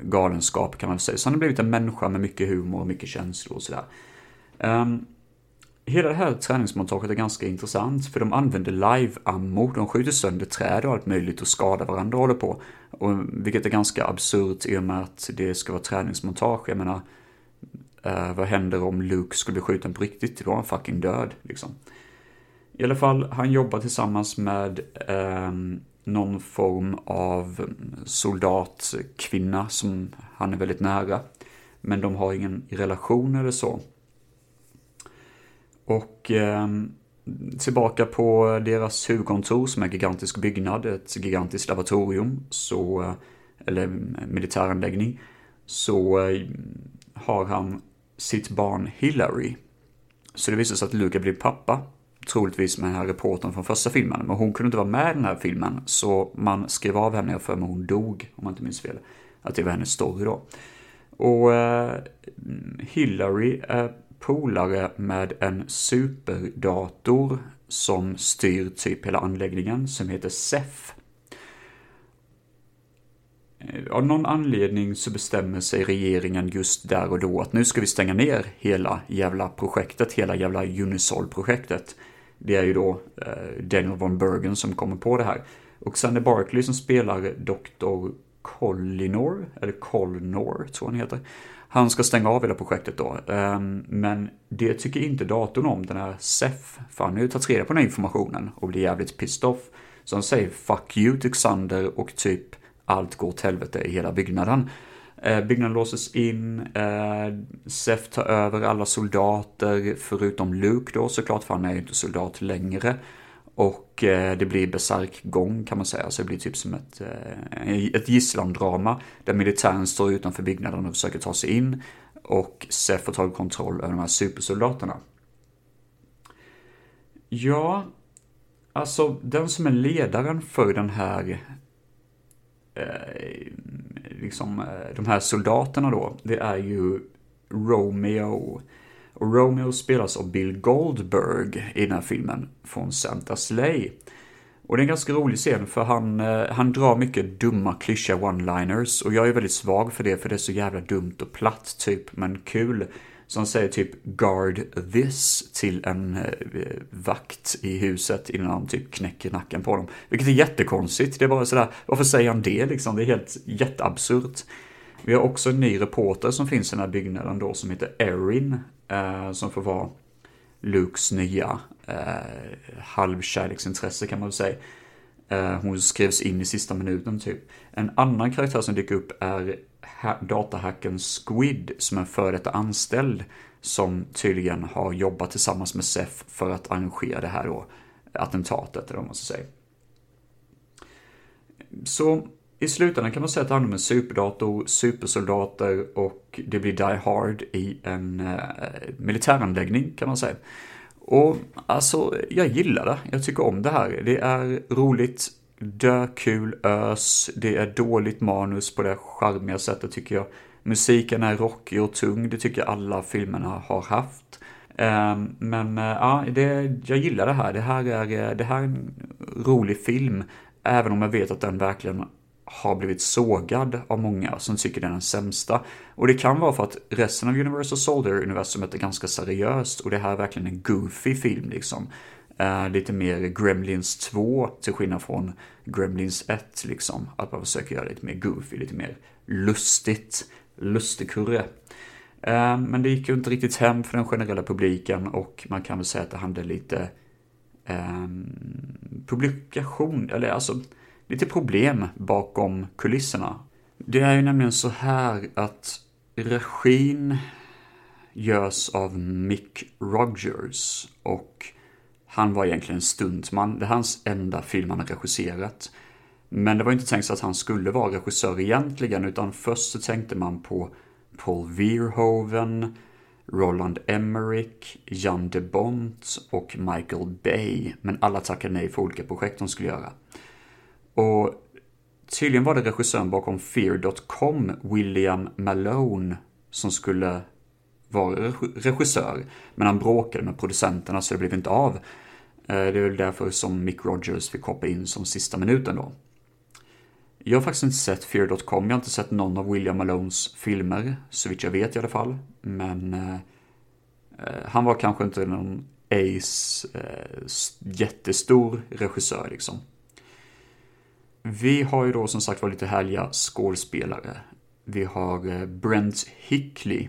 galenskap kan man säga. Så han har blivit en människa med mycket humor och mycket känslor och sådär. Um, hela det här träningsmontaget är ganska intressant för de använder live-ammo. De skjuter sönder träd och allt möjligt och skadar varandra och håller på. Och, vilket är ganska absurt i och med att det ska vara träningsmontage. Jag menar, eh, vad händer om Luke skulle bli skjuten på riktigt? Då är han fucking död liksom. I alla fall, han jobbar tillsammans med eh, någon form av soldatkvinna som han är väldigt nära. Men de har ingen relation eller så. Och eh, tillbaka på deras huvudkontor som är en gigantisk byggnad, ett gigantiskt laboratorium, så, eller militäranläggning, så eh, har han sitt barn Hillary. Så det visar sig att Luca blir pappa troligtvis med den här reportern från första filmen. Men hon kunde inte vara med i den här filmen, så man skrev av henne, för mig hon dog, om man inte minns fel. Att det var hennes story då. Och eh, Hillary är polare med en superdator som styr typ hela anläggningen, som heter SEF. Eh, av någon anledning så bestämmer sig regeringen just där och då att nu ska vi stänga ner hela jävla projektet, hela jävla Unisol-projektet. Det är ju då eh, Daniel von Bergen som kommer på det här. Och Sandy Barkley som spelar Dr. Collinor, eller Colnor tror han heter. Han ska stänga av hela projektet då. Ehm, men det tycker inte datorn om, den här SEF. För han har ju tagit reda på den här informationen och blir jävligt pissed off. Så han säger 'fuck you' till Xander och typ allt går åt helvete i hela byggnaden. Ehm, byggnaden låses in, ehm, Sef tar över alla soldater förutom Luke då såklart, för han är ju inte soldat längre. Och eh, det blir besarkgång kan man säga, så det blir typ som ett, eh, ett gisslandrama där militären står utanför byggnaden och försöker ta sig in. Och Sef får ta kontroll över de här supersoldaterna. Ja, alltså den som är ledaren för den här eh, liksom, eh, de här soldaterna då, det är ju Romeo. Och Romeo spelas av Bill Goldberg i den här filmen från Santa Slay. Och det är en ganska rolig scen för han, eh, han drar mycket dumma klyschiga one-liners och jag är väldigt svag för det för det är så jävla dumt och platt typ men kul Så han säger typ “Guard this” till en eh, vakt i huset innan han typ knäcker nacken på dem. Vilket är jättekonstigt. Det är bara sådär, varför säger han det liksom? Det är helt jätteabsurt. Vi har också en ny reporter som finns i den här byggnaden då som heter Erin. Eh, som får vara Lukes nya eh, halvkärleksintresse kan man väl säga. Eh, hon skrevs in i sista minuten typ. En annan karaktär som dyker upp är datahacken Squid som är en före detta anställd som tydligen har jobbat tillsammans med SEF för att arrangera det här då, attentatet, eller vad man ska säga. Så i slutändan kan man säga att det handlar om en superdator, supersoldater och det blir Die Hard i en eh, militäranläggning kan man säga. Och alltså, jag gillar det. Jag tycker om det här. Det är roligt, dökul ös, det är dåligt manus på det charmiga sättet tycker jag. Musiken är rockig och tung, det tycker jag alla filmerna har haft. Ehm, men eh, ja, det, jag gillar det här. Det här, är, eh, det här är en rolig film, även om jag vet att den verkligen har blivit sågad av många som tycker den är den sämsta. Och det kan vara för att resten av Universal Soldier-universumet är ganska seriöst och det här är verkligen en goofy film liksom. Uh, lite mer Gremlins 2 till skillnad från Gremlins 1 liksom. Att man försöker göra lite mer goofy, lite mer lustigt. Lustigkurre. Uh, men det gick ju inte riktigt hem för den generella publiken och man kan väl säga att det handlar lite um, publikation, eller alltså lite problem bakom kulisserna. Det är ju nämligen så här att regin görs av Mick Rogers och han var egentligen stuntman. Det är hans enda film han har regisserat. Men det var inte tänkt så att han skulle vara regissör egentligen, utan först så tänkte man på Paul Verhoeven, Roland Emmerich, Jan de Bont och Michael Bay. Men alla tackade nej för olika projekt de skulle göra. Och tydligen var det regissören bakom Fear.com, William Malone, som skulle vara regissör. Men han bråkade med producenterna så det blev inte av. Eh, det är väl därför som Mick Rogers fick hoppa in som sista minuten då. Jag har faktiskt inte sett Fear.com, jag har inte sett någon av William Malones filmer, så vitt jag vet i alla fall. Men eh, eh han var kanske inte någon ace, eh, jättestor regissör liksom. Vi har ju då som sagt var lite härliga skådespelare. Vi har eh, Brent Hickley,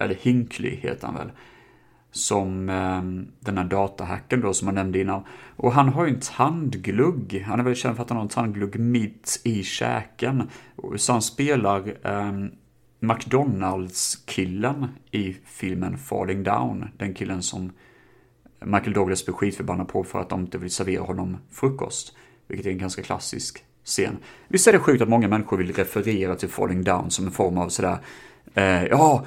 eller Hinkley heter han väl som eh, den här datahacken då som jag nämnde innan. Och han har ju en tandglugg. Han är väl känd för att han har en tandglugg mitt i käken. Så han spelar eh, McDonalds-killen i filmen Falling Down. Den killen som Michael Douglas blir skitförbannad på för att de inte vill servera honom frukost. Vilket är en ganska klassisk scen. Visst är det sjukt att många människor vill referera till Falling Down som en form av sådär Eh, ja,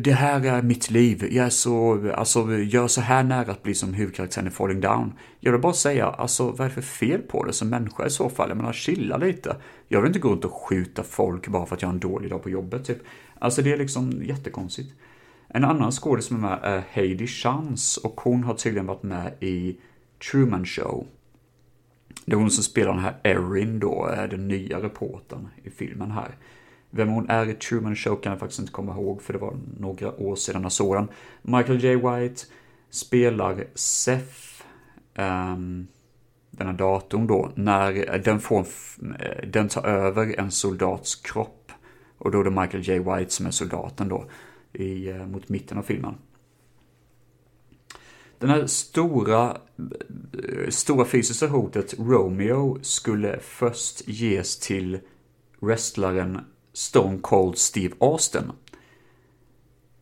det här är mitt liv. Jag är så, alltså, jag är så här nära att bli som huvudkaraktären i Falling Down. Jag vill bara säga, alltså vad är det för fel på det som människa i så fall? Jag menar, chilla lite. Jag vill inte gå runt och skjuta folk bara för att jag har en dålig dag på jobbet, typ. Alltså det är liksom jättekonstigt. En annan skådis som är med är Heidi Chance och hon har tydligen varit med i Truman Show. Det är hon som spelar den här Erin då, eh, den nya reportern i filmen här. Vem hon är i Truman Show kan jag faktiskt inte komma ihåg för det var några år sedan jag såg den. Michael J. White spelar Seth, um, den här datorn då, när den får, eh, den tar över en soldats kropp. Och då är det Michael J. White som är soldaten då, i, eh, mot mitten av filmen. Den här stora, stora fysiska hotet, Romeo, skulle först ges till wrestlaren Stone Cold Steve Austin.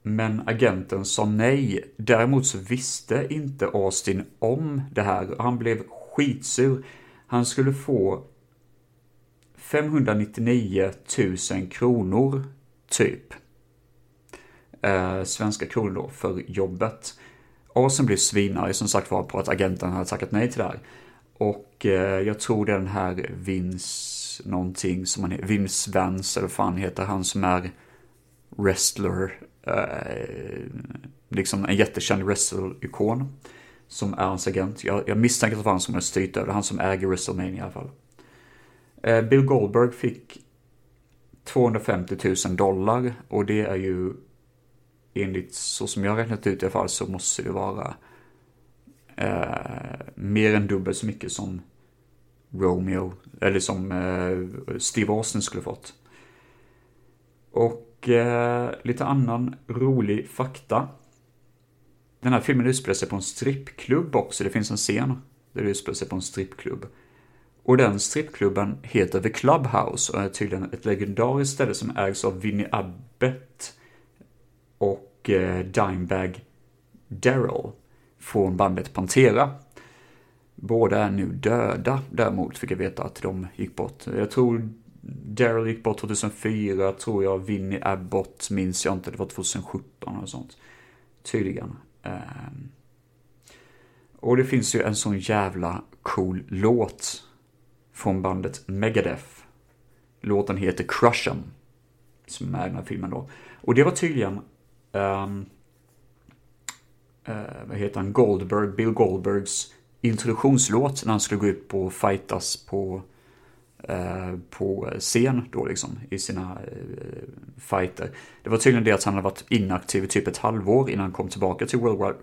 Men agenten sa nej. Däremot så visste inte Austin om det här. Han blev skitsur. Han skulle få 599 000 kronor, typ. Eh, svenska kronor då, för jobbet. Austin blev svinarg som sagt var på att agenten hade tackat nej till det här. Och eh, jag tror det är den här Vince någonting som han heter, Vince Vance eller vad fan heter han som är wrestler, eh, liksom en jättekänd wrestle-ikon som är hans agent. Jag, jag misstänker att det var han som har styrt över han som äger WrestleMania i alla fall. Eh, Bill Goldberg fick 250 000 dollar och det är ju enligt så som jag har räknat ut i alla fall så måste det vara eh, mer än dubbelt så mycket som Romeo, eller som eh, Steve Austin skulle fått. Och eh, lite annan rolig fakta. Den här filmen utspelar sig på en strippklubb också. Det finns en scen där det utspelar sig på en strippklubb. Och den strippklubben heter The Clubhouse och är tydligen ett legendariskt ställe som ägs av Vinnie Abbott och Eh, Dimebag Daryl från bandet Pantera. Båda är nu döda däremot, fick jag veta att de gick bort. Jag tror Daryl gick bort 2004, tror jag. Vinnie Abbott minns jag inte, det var 2017 eller sånt. Tydligen. Ehm. Och det finns ju en sån jävla cool låt från bandet Megadeth. Låten heter Crush 'em, som är den här filmen då. Och det var tydligen, um, uh, vad heter han, Goldberg, Bill Goldbergs introduktionslåt när han skulle gå ut på fightas på, uh, på scen då liksom i sina uh, fighter. Det var tydligen det att han hade varit inaktiv i typ ett halvår innan han kom tillbaka till World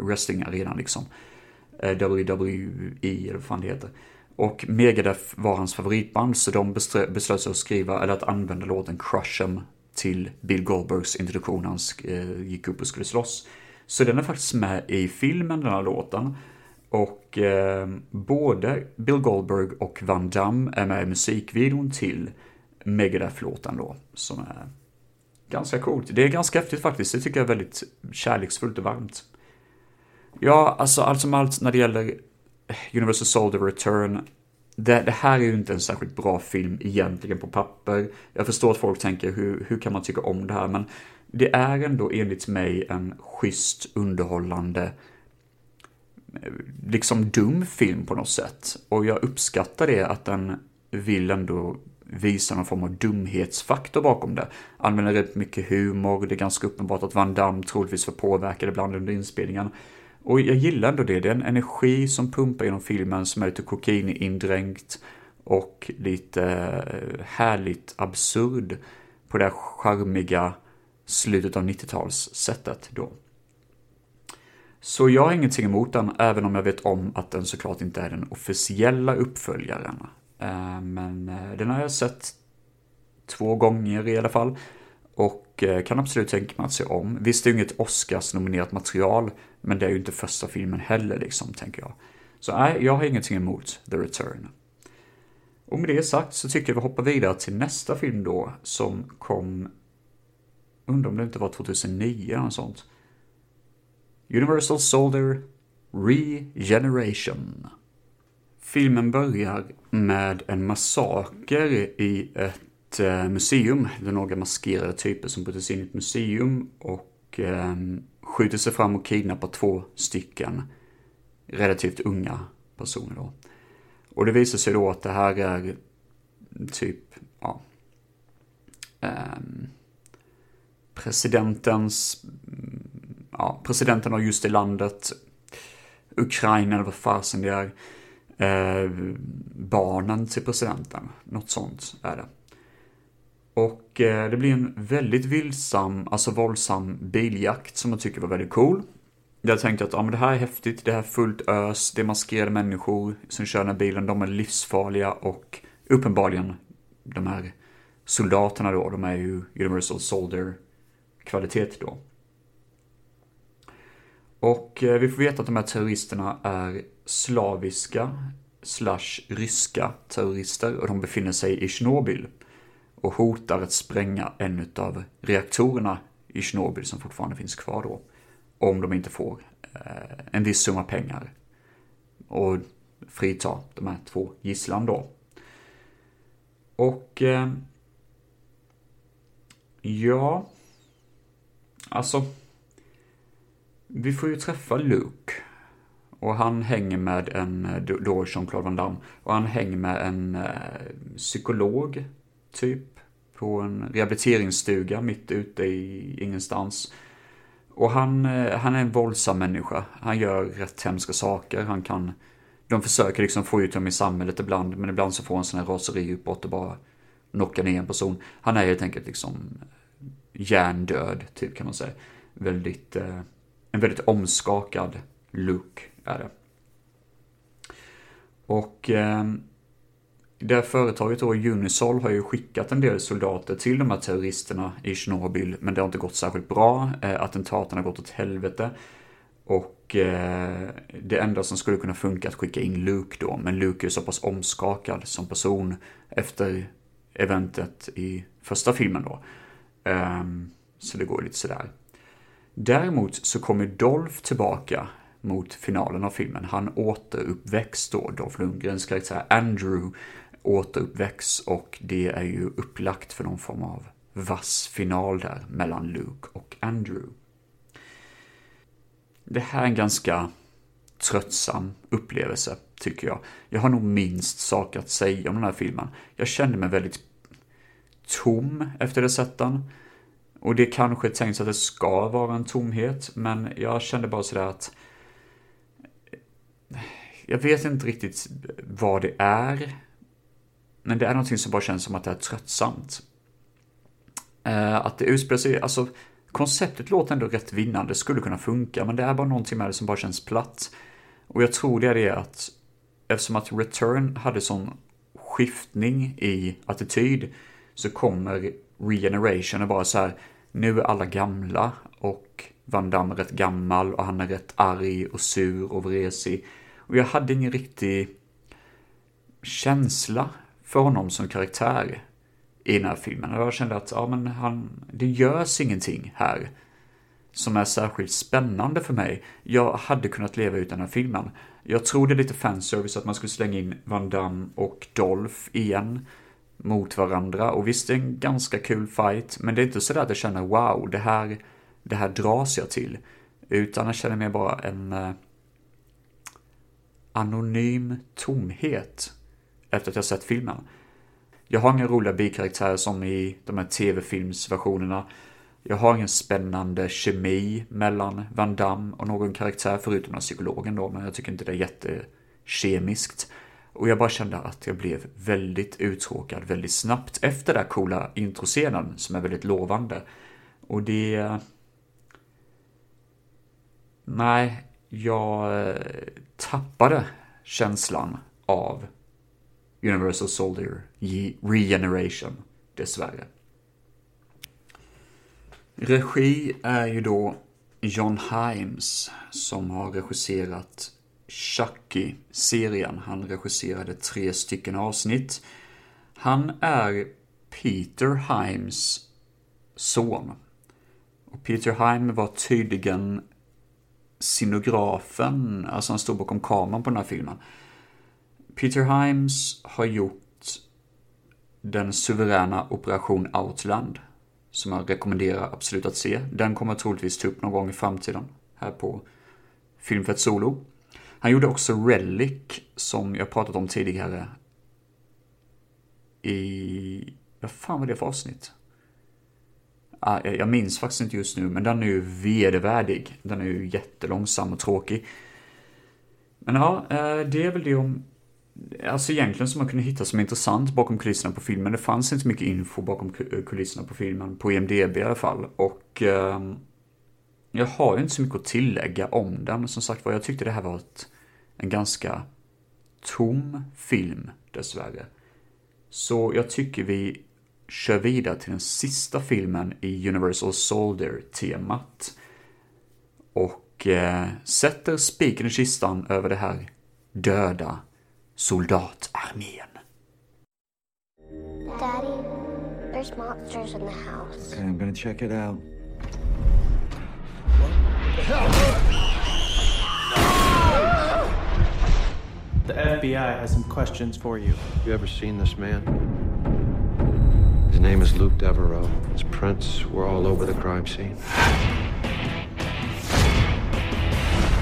Wrestling Arena liksom. WWE eller vad fan det heter. Och Megadeth var hans favoritband så de beslöt sig att skriva, eller att använda låten Crush 'em till Bill Goldbergs introduktion när han eh, gick upp och skulle slåss. Så den är faktiskt med i filmen, den här låten. Och eh, både Bill Goldberg och Van Damme är med i musikvideon till Megadeth-låten då, som är ganska coolt. Det är ganska häftigt faktiskt, det tycker jag är väldigt kärleksfullt och varmt. Ja, alltså allt som allt när det gäller Universal Soldier Return, det, det, här är ju inte en särskilt bra film egentligen på papper. Jag förstår att folk tänker hur, hur kan man tycka om det här, men det är ändå enligt mig en schysst, underhållande, liksom dum film på något sätt. Och jag uppskattar det att den vill ändå visa någon form av dumhetsfaktor bakom det. Använder rätt mycket humor, det är ganska uppenbart att Van Damme troligtvis var påverkad ibland under inspelningen. Och jag gillar ändå det, det är en energi som pumpar genom filmen som är lite kokainindränkt och lite eh, härligt absurd på det här charmiga slutet av 90-talssättet då. Så jag har ingenting emot den, även om jag vet om att den såklart inte är den officiella uppföljaren. Eh, men eh, den har jag sett två gånger i alla fall. Och eh, kan absolut tänka mig att se om. Visst, det är ju inget Oscars-nominerat material, men det är ju inte första filmen heller liksom, tänker jag. Så nej, jag har ingenting emot The Return. Och med det sagt så tycker jag vi hoppar vidare till nästa film då, som kom, undrar om det inte var 2009 eller sånt. Universal Soldier Regeneration. Filmen börjar med en massaker i ett ett eh, museum. Det är några maskerade typer som bryter sig in i ett museum och ehm, skjuter sig fram och kidnappar två stycken relativt unga personer då. Och det visar sig då att det här är typ, ja, ehm, presidentens, ja, presidenten av just det landet, Ukraina eller vad fasen det är, eh, barnen till presidenten, något sånt är det. Och eh, det blir en väldigt vilsam, alltså våldsam biljakt som jag tycker var väldigt cool. Jag tänkte att ja, men det här är häftigt, det här är fullt ös, det är maskerade människor som kör den här bilen, de är livsfarliga och uppenbarligen de här soldaterna då, de är ju Universal Soldier kvalitet då. Och eh, vi får veta att de här terroristerna är slaviska slash ryska terrorister och de befinner sig i Tjernobyl och hotar att spränga en av reaktorerna i Tjernobyl som fortfarande finns kvar då om de inte får eh, en viss summa pengar. Och frita de här två gisslan då. Och eh, ja, alltså vi får ju träffa Luke. Och han hänger med en, eh, då Jean-Claude Van Damme, och han hänger med en eh, psykolog, typ, på en rehabiliteringsstuga mitt ute i ingenstans. Och han, eh, han är en våldsam människa. Han gör rätt hemska saker. Han kan... De försöker liksom få ut honom i samhället ibland, men ibland så får han sådana här raseriutbrott och bara knockar ner en person. Han är helt enkelt liksom eh, hjärndöd, typ kan man säga. Väldigt... Eh, en väldigt omskakad look är det. Och... Eh, det här företaget då, Unisol, har ju skickat en del soldater till de här terroristerna i Tjernobyl, men det har inte gått särskilt bra. Eh, attentaten har gått åt helvete. Och eh, det enda som skulle kunna funka är att skicka in Luke då, men Luke är så pass omskakad som person efter eventet i första filmen då. Eh, så det går lite sådär. Däremot så kommer Dolph tillbaka mot finalen av filmen. Han återuppväcks då, Dolph Lundgrens karaktär Andrew återuppväcks och det är ju upplagt för någon form av vass final där mellan Luke och Andrew. Det här är en ganska tröttsam upplevelse, tycker jag. Jag har nog minst saker att säga om den här filmen. Jag kände mig väldigt tom efter det sett den. Och det kanske är tänkt att det ska vara en tomhet, men jag kände bara sådär att jag vet inte riktigt vad det är. Men det är någonting som bara känns som att det är tröttsamt. Eh, att det utspelar sig, alltså konceptet låter ändå rätt vinnande, skulle kunna funka, men det är bara någonting med det som bara känns platt. Och jag tror det är det att eftersom att Return hade sån skiftning i attityd så kommer Regeneration och bara så här, nu är alla gamla och Van Damme är rätt gammal och han är rätt arg och sur och vresig. Och jag hade ingen riktig känsla för honom som karaktär i den här filmen. Och jag kände att ja, men han, det görs ingenting här som är särskilt spännande för mig. Jag hade kunnat leva utan den här filmen. Jag tror det är lite fanservice att man skulle slänga in Van Damme och Dolph igen. mot varandra. Och visst, det är en ganska kul fight, men det är inte så att jag känner wow, det här, det här dras jag till. Utan jag känner mer bara en eh, anonym tomhet efter att jag sett filmen. Jag har inga roliga bikaraktärer som i de här tv-filmsversionerna. Jag har ingen spännande kemi mellan Van Damme och någon karaktär, förutom den här psykologen då, men jag tycker inte det är jättekemiskt. Och jag bara kände att jag blev väldigt uttråkad väldigt snabbt efter den här coola introscenen som är väldigt lovande. Och det... Nej, jag eh, tappade känslan av Universal Soldier Regeneration, dessvärre. Regi är ju då John Himes som har regisserat Chucky-serien. Han regisserade tre stycken avsnitt. Han är Peter Himes son. Och Peter Heim var tydligen scenografen, alltså han stod bakom kameran på den här filmen. Peter Himes har gjort den suveräna Operation Outland, som jag rekommenderar absolut att se. Den kommer troligtvis ta upp någon gång i framtiden, här på Filmfett Solo. Han gjorde också Relic, som jag pratat om tidigare. I... Vad fan var det för avsnitt? Ah, jag minns faktiskt inte just nu, men den är ju vedervärdig. Den är ju jättelångsam och tråkig. Men ja, eh, det är väl det om Alltså egentligen som man kunde hitta som intressant bakom kulisserna på filmen. Det fanns inte mycket info bakom eh, kulisserna på filmen, på IMDB i alla fall. Och eh, jag har ju inte så mycket att tillägga om den. Som sagt var, jag tyckte det här var ett, en ganska tom film, dessvärre. Så jag tycker vi kör vidare till den sista filmen i Universal Soldier-temat. Och eh, sätter spiken i kistan över det här döda soldatarmén. Daddy, there's monsters in the house. Okay, I'm gonna check it out. The FBI has some questions for you. You ever seen this man? His name is Luke Devereaux. His prints were all over the crime scene.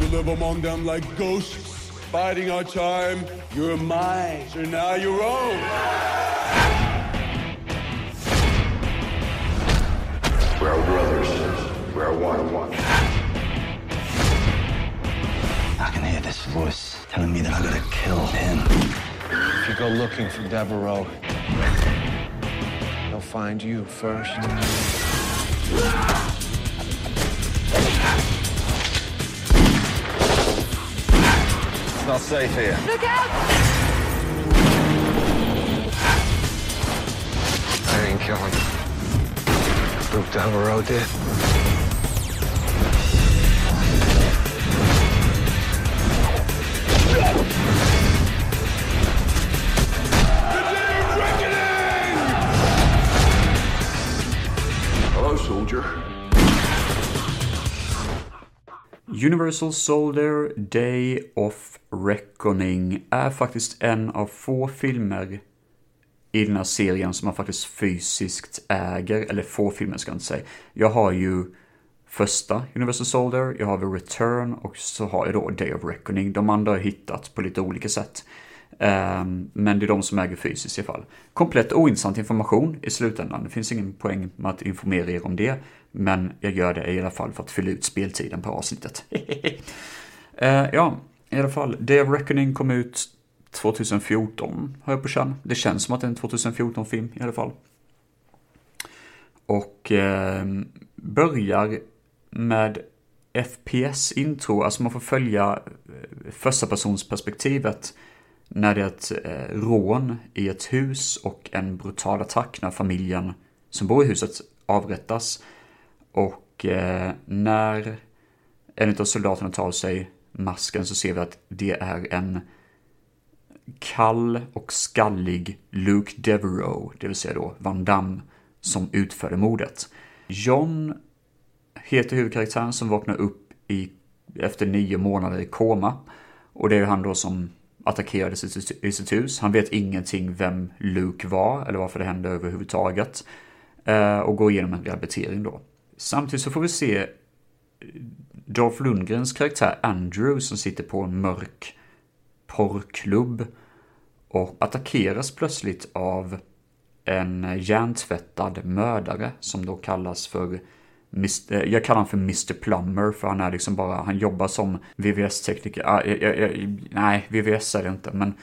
You live among them like ghosts, biding our time. Your minds are now your own. We're brothers. We're one. one. I can hear this voice telling me that I gotta kill him. If you go looking for Devereaux, he'll find you first. Not safe here. Look out! I ain't killing Luke Devereaux did. Hello, Universal Soldier Day of Reckoning är faktiskt en av få filmer i den här serien som man faktiskt fysiskt äger, eller få filmer ska jag inte säga. Jag har ju första Universal Soldier, jag har The Return och så har jag då Day of Reckoning. De andra har jag hittat på lite olika sätt. Um, men det är de som äger fysiskt i alla fall. Komplett ointressant information i slutändan. Det finns ingen poäng med att informera er om det. Men jag gör det i alla fall för att fylla ut speltiden på avsnittet. uh, ja, i alla fall. Day of Reckoning kom ut 2014, har jag på känn. Det känns som att det är en 2014-film i alla fall. Och eh, börjar med FPS-intro, alltså man får följa eh, första persons perspektivet när det är ett eh, rån i ett hus och en brutal attack när familjen som bor i huset avrättas. Och eh, när en av soldaterna tar sig masken så ser vi att det är en kall och skallig Luke Devereaux, det vill säga då Van Damme, som utförde mordet. John heter huvudkaraktären som vaknar upp i, efter nio månader i koma. Och det är han då som attackerades i sitt hus. Han vet ingenting vem Luke var eller varför det hände överhuvudtaget. Eh, och går igenom en rehabilitering då. Samtidigt så får vi se eh, Dolph Lundgrens karaktär Andrew som sitter på en mörk porrklubb och attackeras plötsligt av en hjärntvättad mördare som då kallas för Mr, eh, jag kallar honom för Mr Plummer för han är liksom bara, han jobbar som VVS-tekniker. Ah, nej, VVS är det inte, men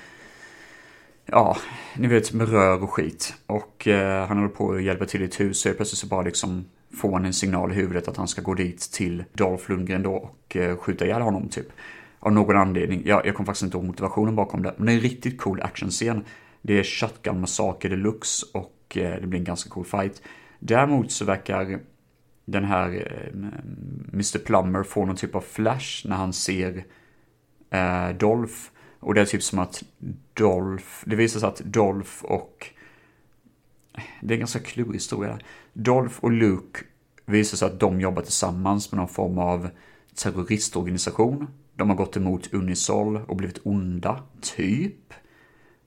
ja, ni vet med rör och skit. Och eh, han håller på att hjälpa till i ett hus och plötsligt så bara liksom får han en signal i huvudet att han ska gå dit till Dolph Lundgren då och eh, skjuta ihjäl honom typ. Av någon anledning. Ja, jag kommer faktiskt inte ihåg motivationen bakom det. Men det är en riktigt cool actionscen. Det är shotgun massaker deluxe och eh, det blir en ganska cool fight. Däremot så verkar den här eh, Mr Plummer få någon typ av flash när han ser Dolph. Och det är typ som att Dolph, det visar sig att Dolph och det är en ganska klurig historia. Dolph och Luke visar sig att de jobbar tillsammans med någon form av terroristorganisation. De har gått emot Unisol och blivit onda, typ.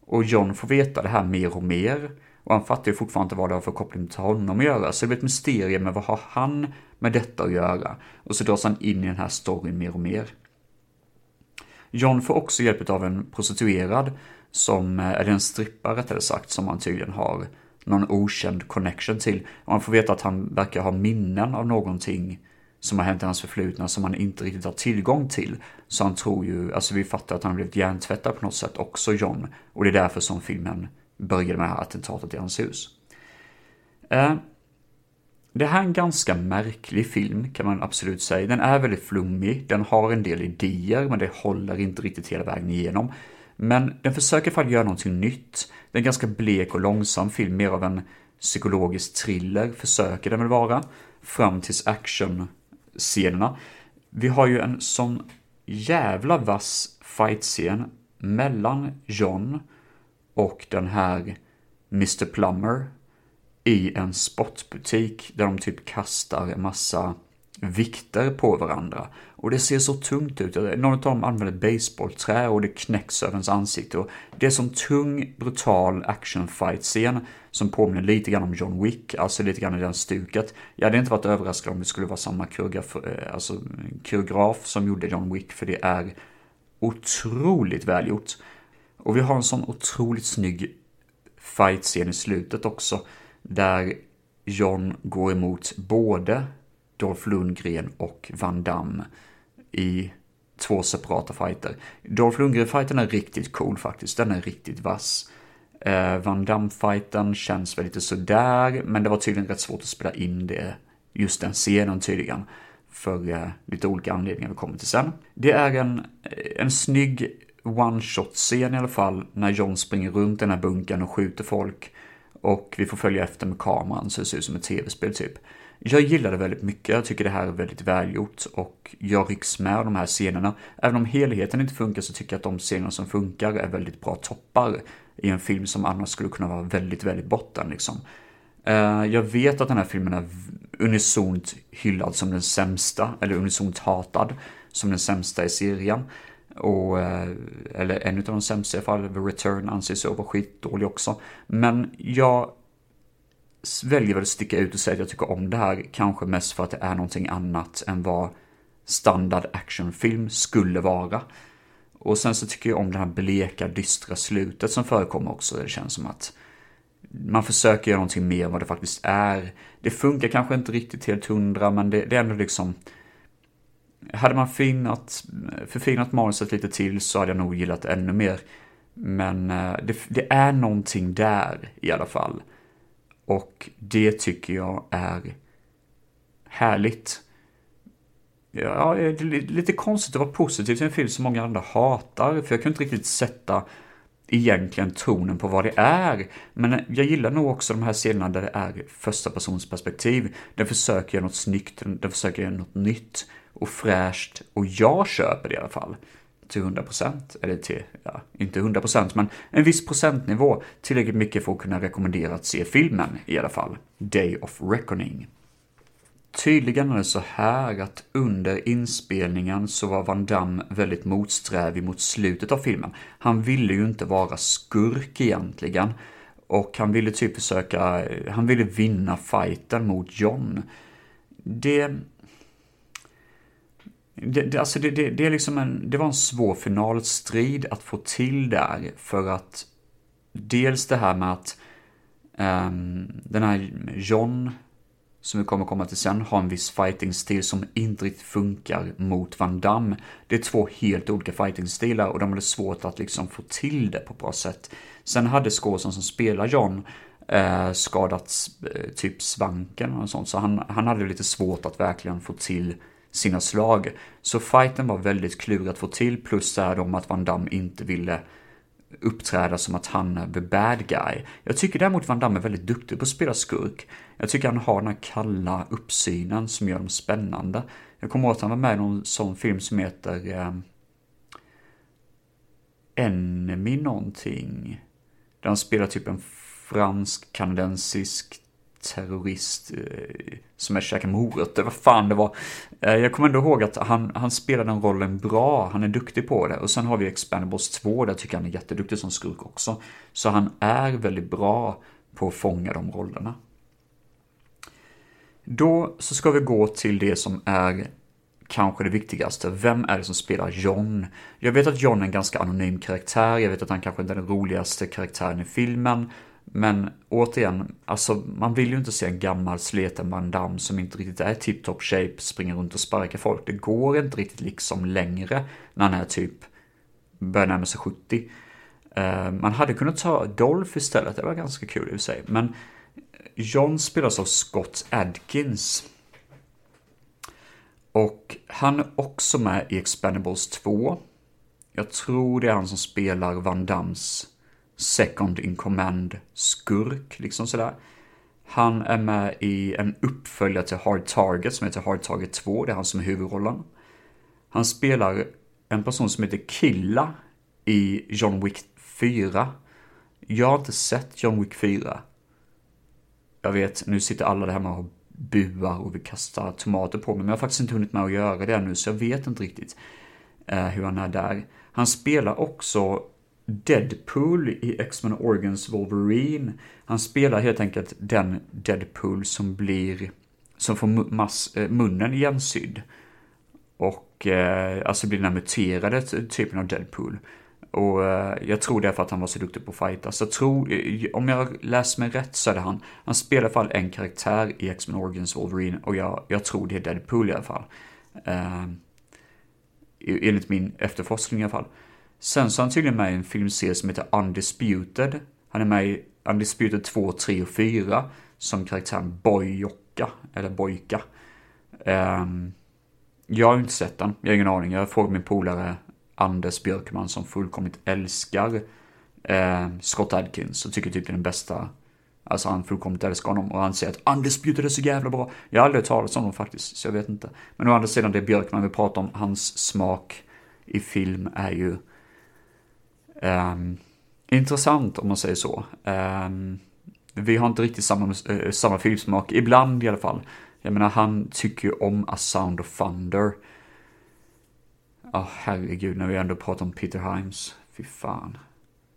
Och John får veta det här mer och mer. Och han fattar ju fortfarande inte vad det har för koppling till honom att göra. Så det blir ett mysterium med vad har han med detta att göra? Och så dras han in i den här storyn mer och mer. John får också hjälp av en prostituerad som, eh, eller en strippa rättare sagt, som han tydligen har någon okänd connection till. Och man får veta att han verkar ha minnen av någonting som har hänt i hans förflutna som han inte riktigt har tillgång till. Så han tror ju, alltså vi fattar att han har blivit hjärntvättad på något sätt också, John. Och det är därför som filmen började med det här attentatet i hans hus. Eh, det här är en ganska märklig film kan man absolut säga. Den är väldigt flummig, den har en del idéer men det håller inte riktigt hela vägen igenom. Men den försöker i alla fall göra någonting nytt. Det är en ganska blek och långsam film, mer av en psykologisk thriller försöker den väl vara. Fram tills actionscenerna. Vi har ju en sån jävla vass fightscen mellan John och den här Mr Plummer i en sportbutik där de typ kastar en massa vikter på varandra. Och det ser så tungt ut. Någon av dem använder baseballträ och det knäcks över ens ansikte. Och det är som tung, brutal actionfight-scen som påminner lite grann om John Wick, alltså lite grann i den stuket. Jag hade inte varit överraskad om det skulle vara samma koreograf, eh, alltså, koreograf som gjorde John Wick, för det är otroligt välgjort. Och vi har en sån otroligt snygg fight-scen i slutet också, där John går emot både Dolph Lundgren och Van Damme i två separata fighter. Dolph Lundgren-fighten är riktigt cool faktiskt, den är riktigt vass. Eh, Van Damme-fighten känns väl lite sådär, men det var tydligen rätt svårt att spela in det, just den scenen tydligen, för eh, lite olika anledningar vi kommer till sen. Det är en, eh, en snygg one-shot-scen i alla fall, när John springer runt den här bunkern och skjuter folk. Och vi får följa efter med kameran så det ser ut som ett tv-spel typ. Jag gillar det väldigt mycket, jag tycker det här är väldigt välgjort och jag rycks med av de här scenerna. Även om helheten inte funkar så tycker jag att de scener som funkar är väldigt bra toppar i en film som annars skulle kunna vara väldigt, väldigt botten liksom. Eh, jag vet att den här filmen är unisont hyllad som den sämsta, eller unisont hatad som den sämsta i serien. Och, eh, eller en av de sämsta i alla fall, The Return anses vara skitdålig också. Men jag väljer väl att sticka ut och säga att jag tycker om det här, kanske mest för att det är någonting annat än vad standard actionfilm skulle vara. Och sen så tycker jag om det här bleka, dystra slutet som förekommer också. Det känns som att man försöker göra någonting mer än vad det faktiskt är. Det funkar kanske inte riktigt helt hundra, men det, det är ändå liksom... Hade man finat, förfinat manuset lite till så hade jag nog gillat det ännu mer. Men eh, det, det är någonting där i alla fall. Och det tycker jag är härligt. Ja, det är lite konstigt att vara positiv till en film som många andra hatar, för jag kan inte riktigt sätta egentligen tonen på vad det är. Men jag gillar nog också de här scenerna där det är första persons perspektiv. Den försöker göra något snyggt, den försöker göra något nytt och fräscht och jag köper det i alla fall till 100%, eller till, ja, inte 100% men en viss procentnivå tillräckligt mycket för att kunna rekommendera att se filmen i alla fall. Day of Reckoning. Tydligen är det så här att under inspelningen så var Van Damme väldigt motsträvig mot slutet av filmen. Han ville ju inte vara skurk egentligen. Och han ville typ försöka, han ville vinna fighten mot John. Det... Det, det, alltså det, det, det, är liksom en, det var en svår finalstrid att få till där för att dels det här med att um, den här John som vi kommer komma till sen, har en viss fighting-stil som inte riktigt funkar mot Van Damme. Det är två helt olika fighting-stilar och de hade svårt att liksom få till det på ett bra sätt. Sen hade skådespelaren som spelar John eh, skadat eh, typ svanken och sånt, så han, han hade lite svårt att verkligen få till sina slag. Så fighten var väldigt klurig att få till, plus det här om att Van Damme inte ville uppträda som att han är the bad guy. Jag tycker däremot Van Damme är väldigt duktig på att spela skurk. Jag tycker han har den här kalla uppsynen som gör dem spännande. Jag kommer ihåg att han var med i någon sån film som heter eh, Enemy någonting. Där han spelar typ en fransk-kanadensisk terrorist eh, som är käkar morötter, vad fan det var. Eh, jag kommer ändå ihåg att han, han spelar den rollen bra, han är duktig på det. Och sen har vi Expendables 2, där tycker jag han är jätteduktig som skurk också. Så han är väldigt bra på att fånga de rollerna. Då så ska vi gå till det som är kanske det viktigaste. Vem är det som spelar John? Jag vet att John är en ganska anonym karaktär, jag vet att han kanske inte är den roligaste karaktären i filmen. Men återigen, alltså man vill ju inte se en gammal sleten Van Damme som inte riktigt är tip-top shape, springer runt och sparkar folk. Det går inte riktigt liksom längre när han är typ, börjar närma sig 70. Uh, eh, man hade kunnat ta Dolph istället, det var ganska kul i och för sig. Men John spelas av Scott Adkins. Och han är också med i Expendables 2. Jag tror det är han som spelar Van Dams second in command skurk, liksom sådär. Han är med i en uppföljare till Hard Target som heter Hard Target 2, det är han som är huvudrollen. Han spelar en person som heter Killa i John Wick 4. Jag har inte sett John Wick 4. Jag vet, nu sitter alla där hemma och buar och vill kasta tomater på mig, men jag har faktiskt inte hunnit med att göra det ännu, så jag vet inte riktigt eh, hur han är där. Han spelar också Deadpool i X-Men Organs Wolverine. Han spelar helt enkelt den Deadpool som blir, som får mass, eh, munnen igensydd. Och eh, alltså blir den här muterade typen av Deadpool. Och eh, jag tror det är för att han var så duktig på att fighta. Så jag tror, eh, om jag läser mig rätt så är det han. Han spelar i alla fall en karaktär i X-Men Organs Wolverine och jag, jag tror det är Deadpool i alla fall. Eh, enligt min efterforskning i alla fall. Sen så är han tydligen med i en filmserie som heter Undisputed. Han är med i Undisputed 2, 3 och 4 som karaktären Boyocka, eller Bojka. Um, ehm, jag har inte sett den, jag har ingen aning. Jag frågade min polare Anders Björkman som fullkomligt älskar eh, Scott Adkins och tycker typ det är den bästa. Alltså han fullkomligt älskar honom och han säger att Undisputed är så jävla bra. Jag har aldrig hört talas om honom faktiskt, så jag vet inte. Men å andra sidan, det Björkman vill prata om, hans smak i film är ju um, intressant om man säger så. Um, vi har inte riktigt samma, uh, samma filmsmak, ibland i alla fall. Jag menar, han tycker ju om A Sound of Thunder. Ja, oh, herregud, när vi ändå pratar om Peter Himes. Fy fan.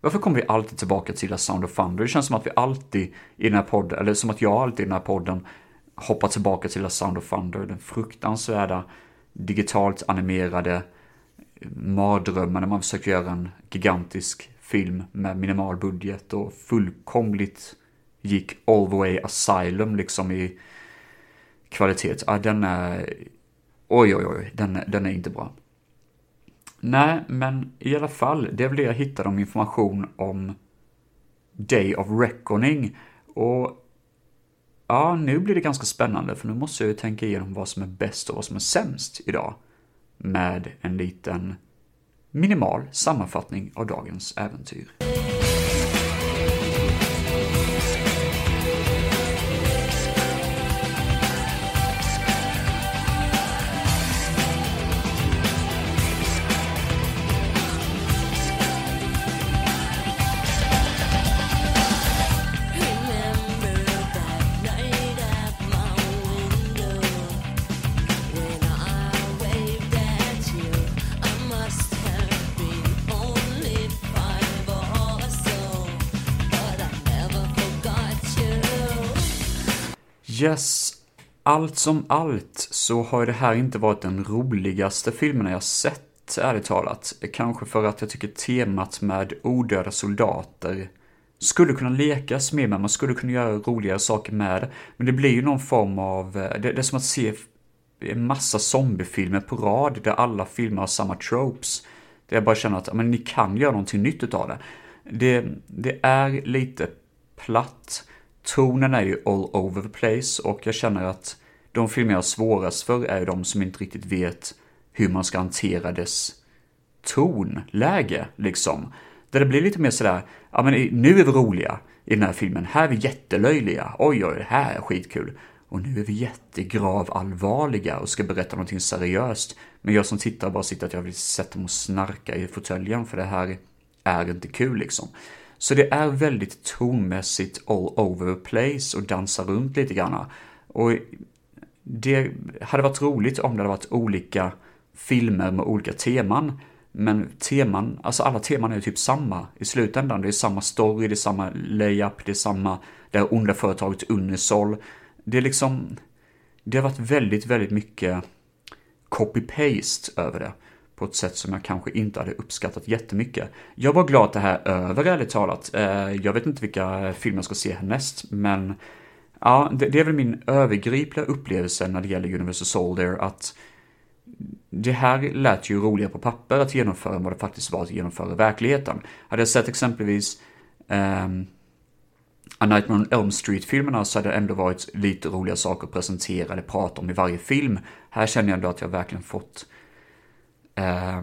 Varför kommer vi alltid tillbaka till A Sound of Thunder? Det känns som att vi alltid i den här podden, eller som att jag alltid i den här podden hoppar tillbaka till A Sound of Thunder. Den fruktansvärda, digitalt animerade mardrömmar när man försöker göra en gigantisk film med minimal budget och fullkomligt gick all the way asylum liksom i kvalitet. Ja, den är... Oj, oj, oj, den, den är inte bra. Nej, men i alla fall, det är väl det jag hittade om information om Day of Reckoning. Och ja, nu blir det ganska spännande för nu måste jag ju tänka igenom vad som är bäst och vad som är sämst idag. Med en liten minimal sammanfattning av dagens äventyr. Allt som allt så har det här inte varit den roligaste filmen jag sett, ärligt talat. Kanske för att jag tycker temat med odöda soldater skulle kunna lekas mer med, man skulle kunna göra roligare saker med det. Men det blir ju någon form av, eh, det, det är som att se en massa zombiefilmer på rad där alla filmer har samma tropes. Där jag bara känner att men, ni kan göra någonting nytt utav det. det. Det är lite platt. Tonen är ju all over the place och jag känner att de filmer jag har svårast för är de som inte riktigt vet hur man ska hantera dess tonläge, liksom. Där det blir lite mer sådär, ja men nu är vi roliga i den här filmen, här är vi jättelöjliga, oj oj, det här är skitkul. Och nu är vi jättegrav allvarliga och ska berätta någonting seriöst. Men jag som tittar bara sitter att jag vill sätta mig och snarka i fåtöljen för det här är inte kul liksom. Så det är väldigt tonmässigt all over the place och dansar runt lite grann. Och det hade varit roligt om det hade varit olika filmer med olika teman. Men teman, alltså alla teman är ju typ samma i slutändan. Det är samma story, det är samma layup, det är samma, det här onda företaget Unisol. Det är liksom, det har varit väldigt, väldigt mycket copy-paste över det. På ett sätt som jag kanske inte hade uppskattat jättemycket. Jag var glad att det här är över, ärligt talat. Eh, jag vet inte vilka filmer jag ska se härnäst, men ja, det, är väl min övergripliga upplevelse när det gäller Universal Soldier, att det här lät ju roligare på papper att genomföra än vad det faktiskt var att genomföra i verkligheten. Hade jag sett exempelvis um, A Nightmare on Elm Street-filmerna så hade det ändå varit lite roliga saker att presentera eller prata om i varje film. Här känner jag ändå att jag verkligen fått eh,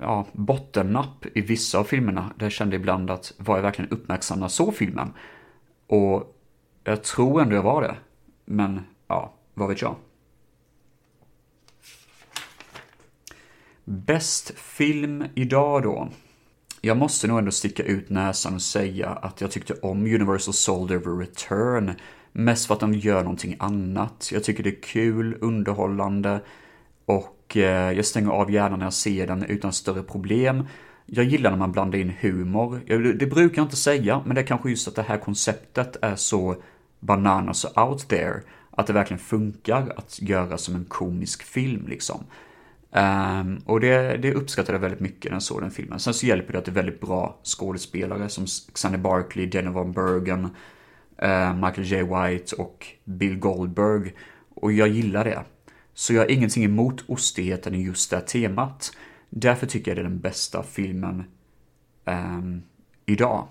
ja, bottennapp i vissa av filmerna. Där jag kände ibland att var jag verkligen uppmärksam när jag såg filmen? Och jag tror ändå jag var det. Men ja, vad vet jag. Bäst film idag då? Jag måste nog ändå sticka ut näsan och säga att jag tyckte om Universal Soldier Return. Mest för att de gör någonting annat. Jag tycker det är kul, underhållande och Eh, jag stänger av hjärnan när jag ser den utan större problem. Jag gillar när man blandar in humor. Det brukar jag inte säga, men det är kanske just att det här konceptet är så bananas och out there. Att det verkligen funkar att göra som en komisk film liksom. Um, och det, det uppskattade jag väldigt mycket när jag såg den filmen. Sen så hjälper det att det är väldigt bra skådespelare som Xander Barkley, Jenny Von Bergen, uh, Michael J. White och Bill Goldberg. Och jag gillar det. Så jag har ingenting emot ostigheten i just det här temat. Därför tycker jag det är den bästa filmen um, idag.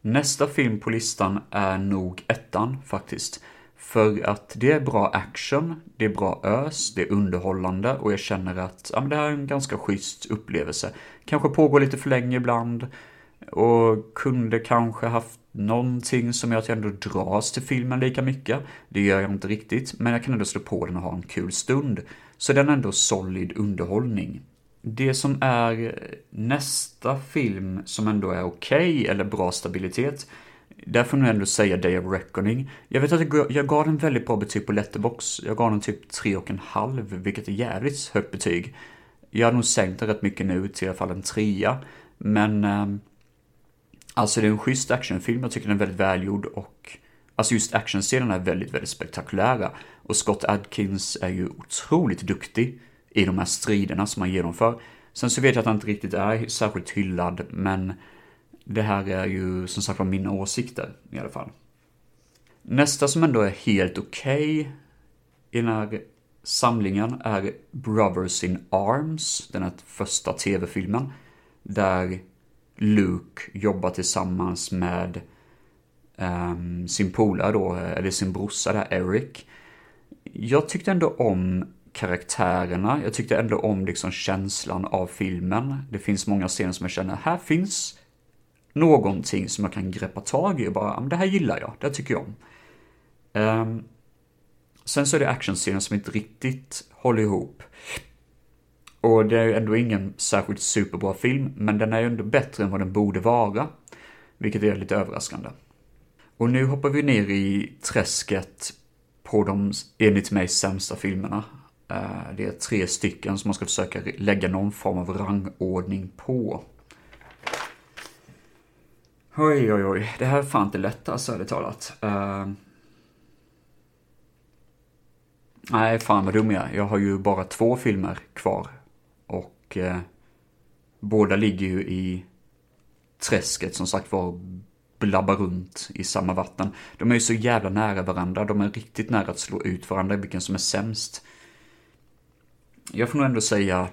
Nästa film på listan är nog ettan faktiskt. För att det är bra action, det är bra ös, det är underhållande och jag känner att ja, men det här är en ganska schysst upplevelse. Kanske pågår lite för länge ibland och kunde kanske haft någonting som gör att jag ändå dras till filmen lika mycket. Det gör jag inte riktigt, men jag kan ändå slå på den och ha en kul stund. Så den är ändå solid underhållning. Det som är nästa film som ändå är okej, okay, eller bra stabilitet, där får jag ändå säga Day of Reckoning. Jag vet att jag, jag gav den väldigt bra betyg på Letterbox. Jag gav den typ 3,5, vilket är jävligt högt betyg. Jag har nog sänkt den rätt mycket nu till i alla fall en trea. Men... Ehm, Alltså det är en schysst actionfilm, jag tycker den är väldigt välgjord och... Alltså just actionscenerna är väldigt, väldigt spektakulära. Och Scott Adkins är ju otroligt duktig i de här striderna som han genomför. Sen så vet jag att han inte riktigt är särskilt hyllad, men det här är ju som sagt var mina åsikter i alla fall. Nästa som ändå är helt okej okay i den här samlingen är Brothers in Arms, den här första tv-filmen. Där Luke jobbar tillsammans med um, sin polare då, eller sin brorsa där, Eric. Jag tyckte ändå om karaktärerna, jag tyckte ändå om liksom känslan av filmen. Det finns många scener som jag känner, här finns någonting som jag kan greppa tag i och bara, det här gillar jag, det här tycker jag om. Um, sen så är det actionscener som inte riktigt håller ihop. Och det är ju ändå ingen särskilt superbra film, men den är ju ändå bättre än vad den borde vara. Vilket är lite överraskande. Och nu hoppar vi ner i träsket på de, enligt mig, sämsta filmerna. Eh, det är tre stycken som man ska försöka lägga någon form av rangordning på. Oj, oj, oj. Det här är fan inte lätt alltså, ärligt talat. Uh, Nej, fan vad dum jag är. Jag har ju bara två filmer kvar. Och eh, båda ligger ju i träsket som sagt var blabbar runt i samma vatten. De är ju så jävla nära varandra. De är riktigt nära att slå ut varandra vilken som är sämst. Jag får nog ändå säga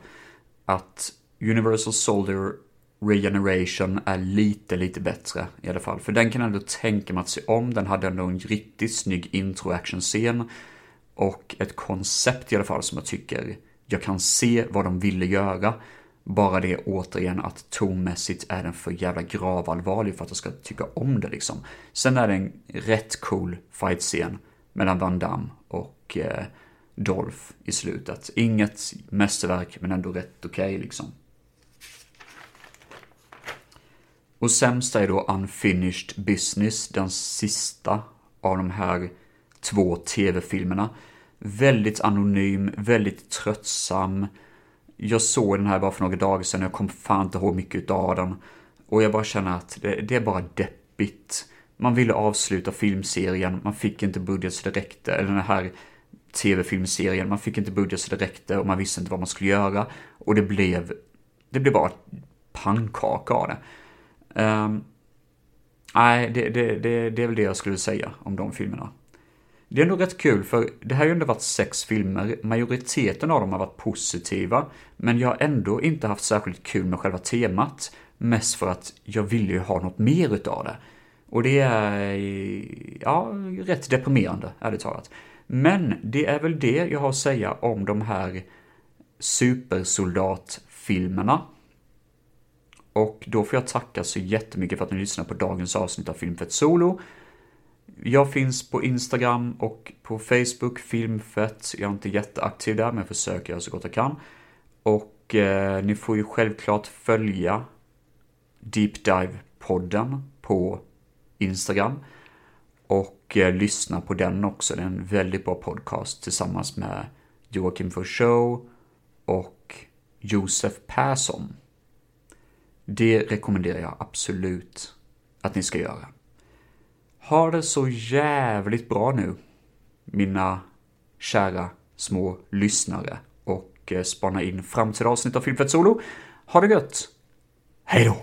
att Universal Soldier Regeneration är lite, lite bättre i alla fall. För den kan ändå tänka mig att se om. Den hade ändå en riktigt snygg intro-action-scen. Och ett koncept i alla fall som jag tycker jag kan se vad de ville göra. Bara det återigen att tonmässigt är den för jävla gravallvarlig för att jag ska tycka om det liksom. Sen är det en rätt cool fightscen mellan Van Damme och eh, Dolph i slutet. Inget mästerverk men ändå rätt okej okay, liksom. Och sämst är då Unfinished Business, den sista av de här två tv-filmerna. Väldigt anonym, väldigt tröttsam. Jag såg den här bara för några dagar sedan och jag kom fan inte ihåg mycket av den. Och jag bara känner att det, det är bara deppigt. Man ville avsluta filmserien, man fick inte budget så det räckte. Eller den här tv-filmserien, man fick inte budget så det räckte och man visste inte vad man skulle göra. Och det blev, det blev bara pannkaka av det. Um, nej, det, det, det, det är väl det jag skulle säga om de filmerna. Det är nog rätt kul för det här har ju ändå varit sex filmer. Majoriteten av dem har varit positiva. Men jag har ändå inte haft särskilt kul med själva temat. Mest för att jag ville ju ha något mer utav det. Och det är, ja, rätt deprimerande, ärligt talat. Men det är väl det jag har att säga om de här supersoldatfilmerna. Och då får jag tacka så jättemycket för att ni lyssnar på dagens avsnitt av Filmfett Solo. Jag finns på Instagram och på Facebook, Filmfett. Jag är inte jätteaktiv där, men jag försöker göra så gott jag kan. Och eh, ni får ju självklart följa Deep Dive-podden på Instagram. Och eh, lyssna på den också. Det är en väldigt bra podcast tillsammans med Joakim Show och Josef Persson. Det rekommenderar jag absolut att ni ska göra. Ha det så jävligt bra nu, mina kära små lyssnare och eh, spana in framtida avsnitt av Filmfett Solo. Ha det gött! Hej då!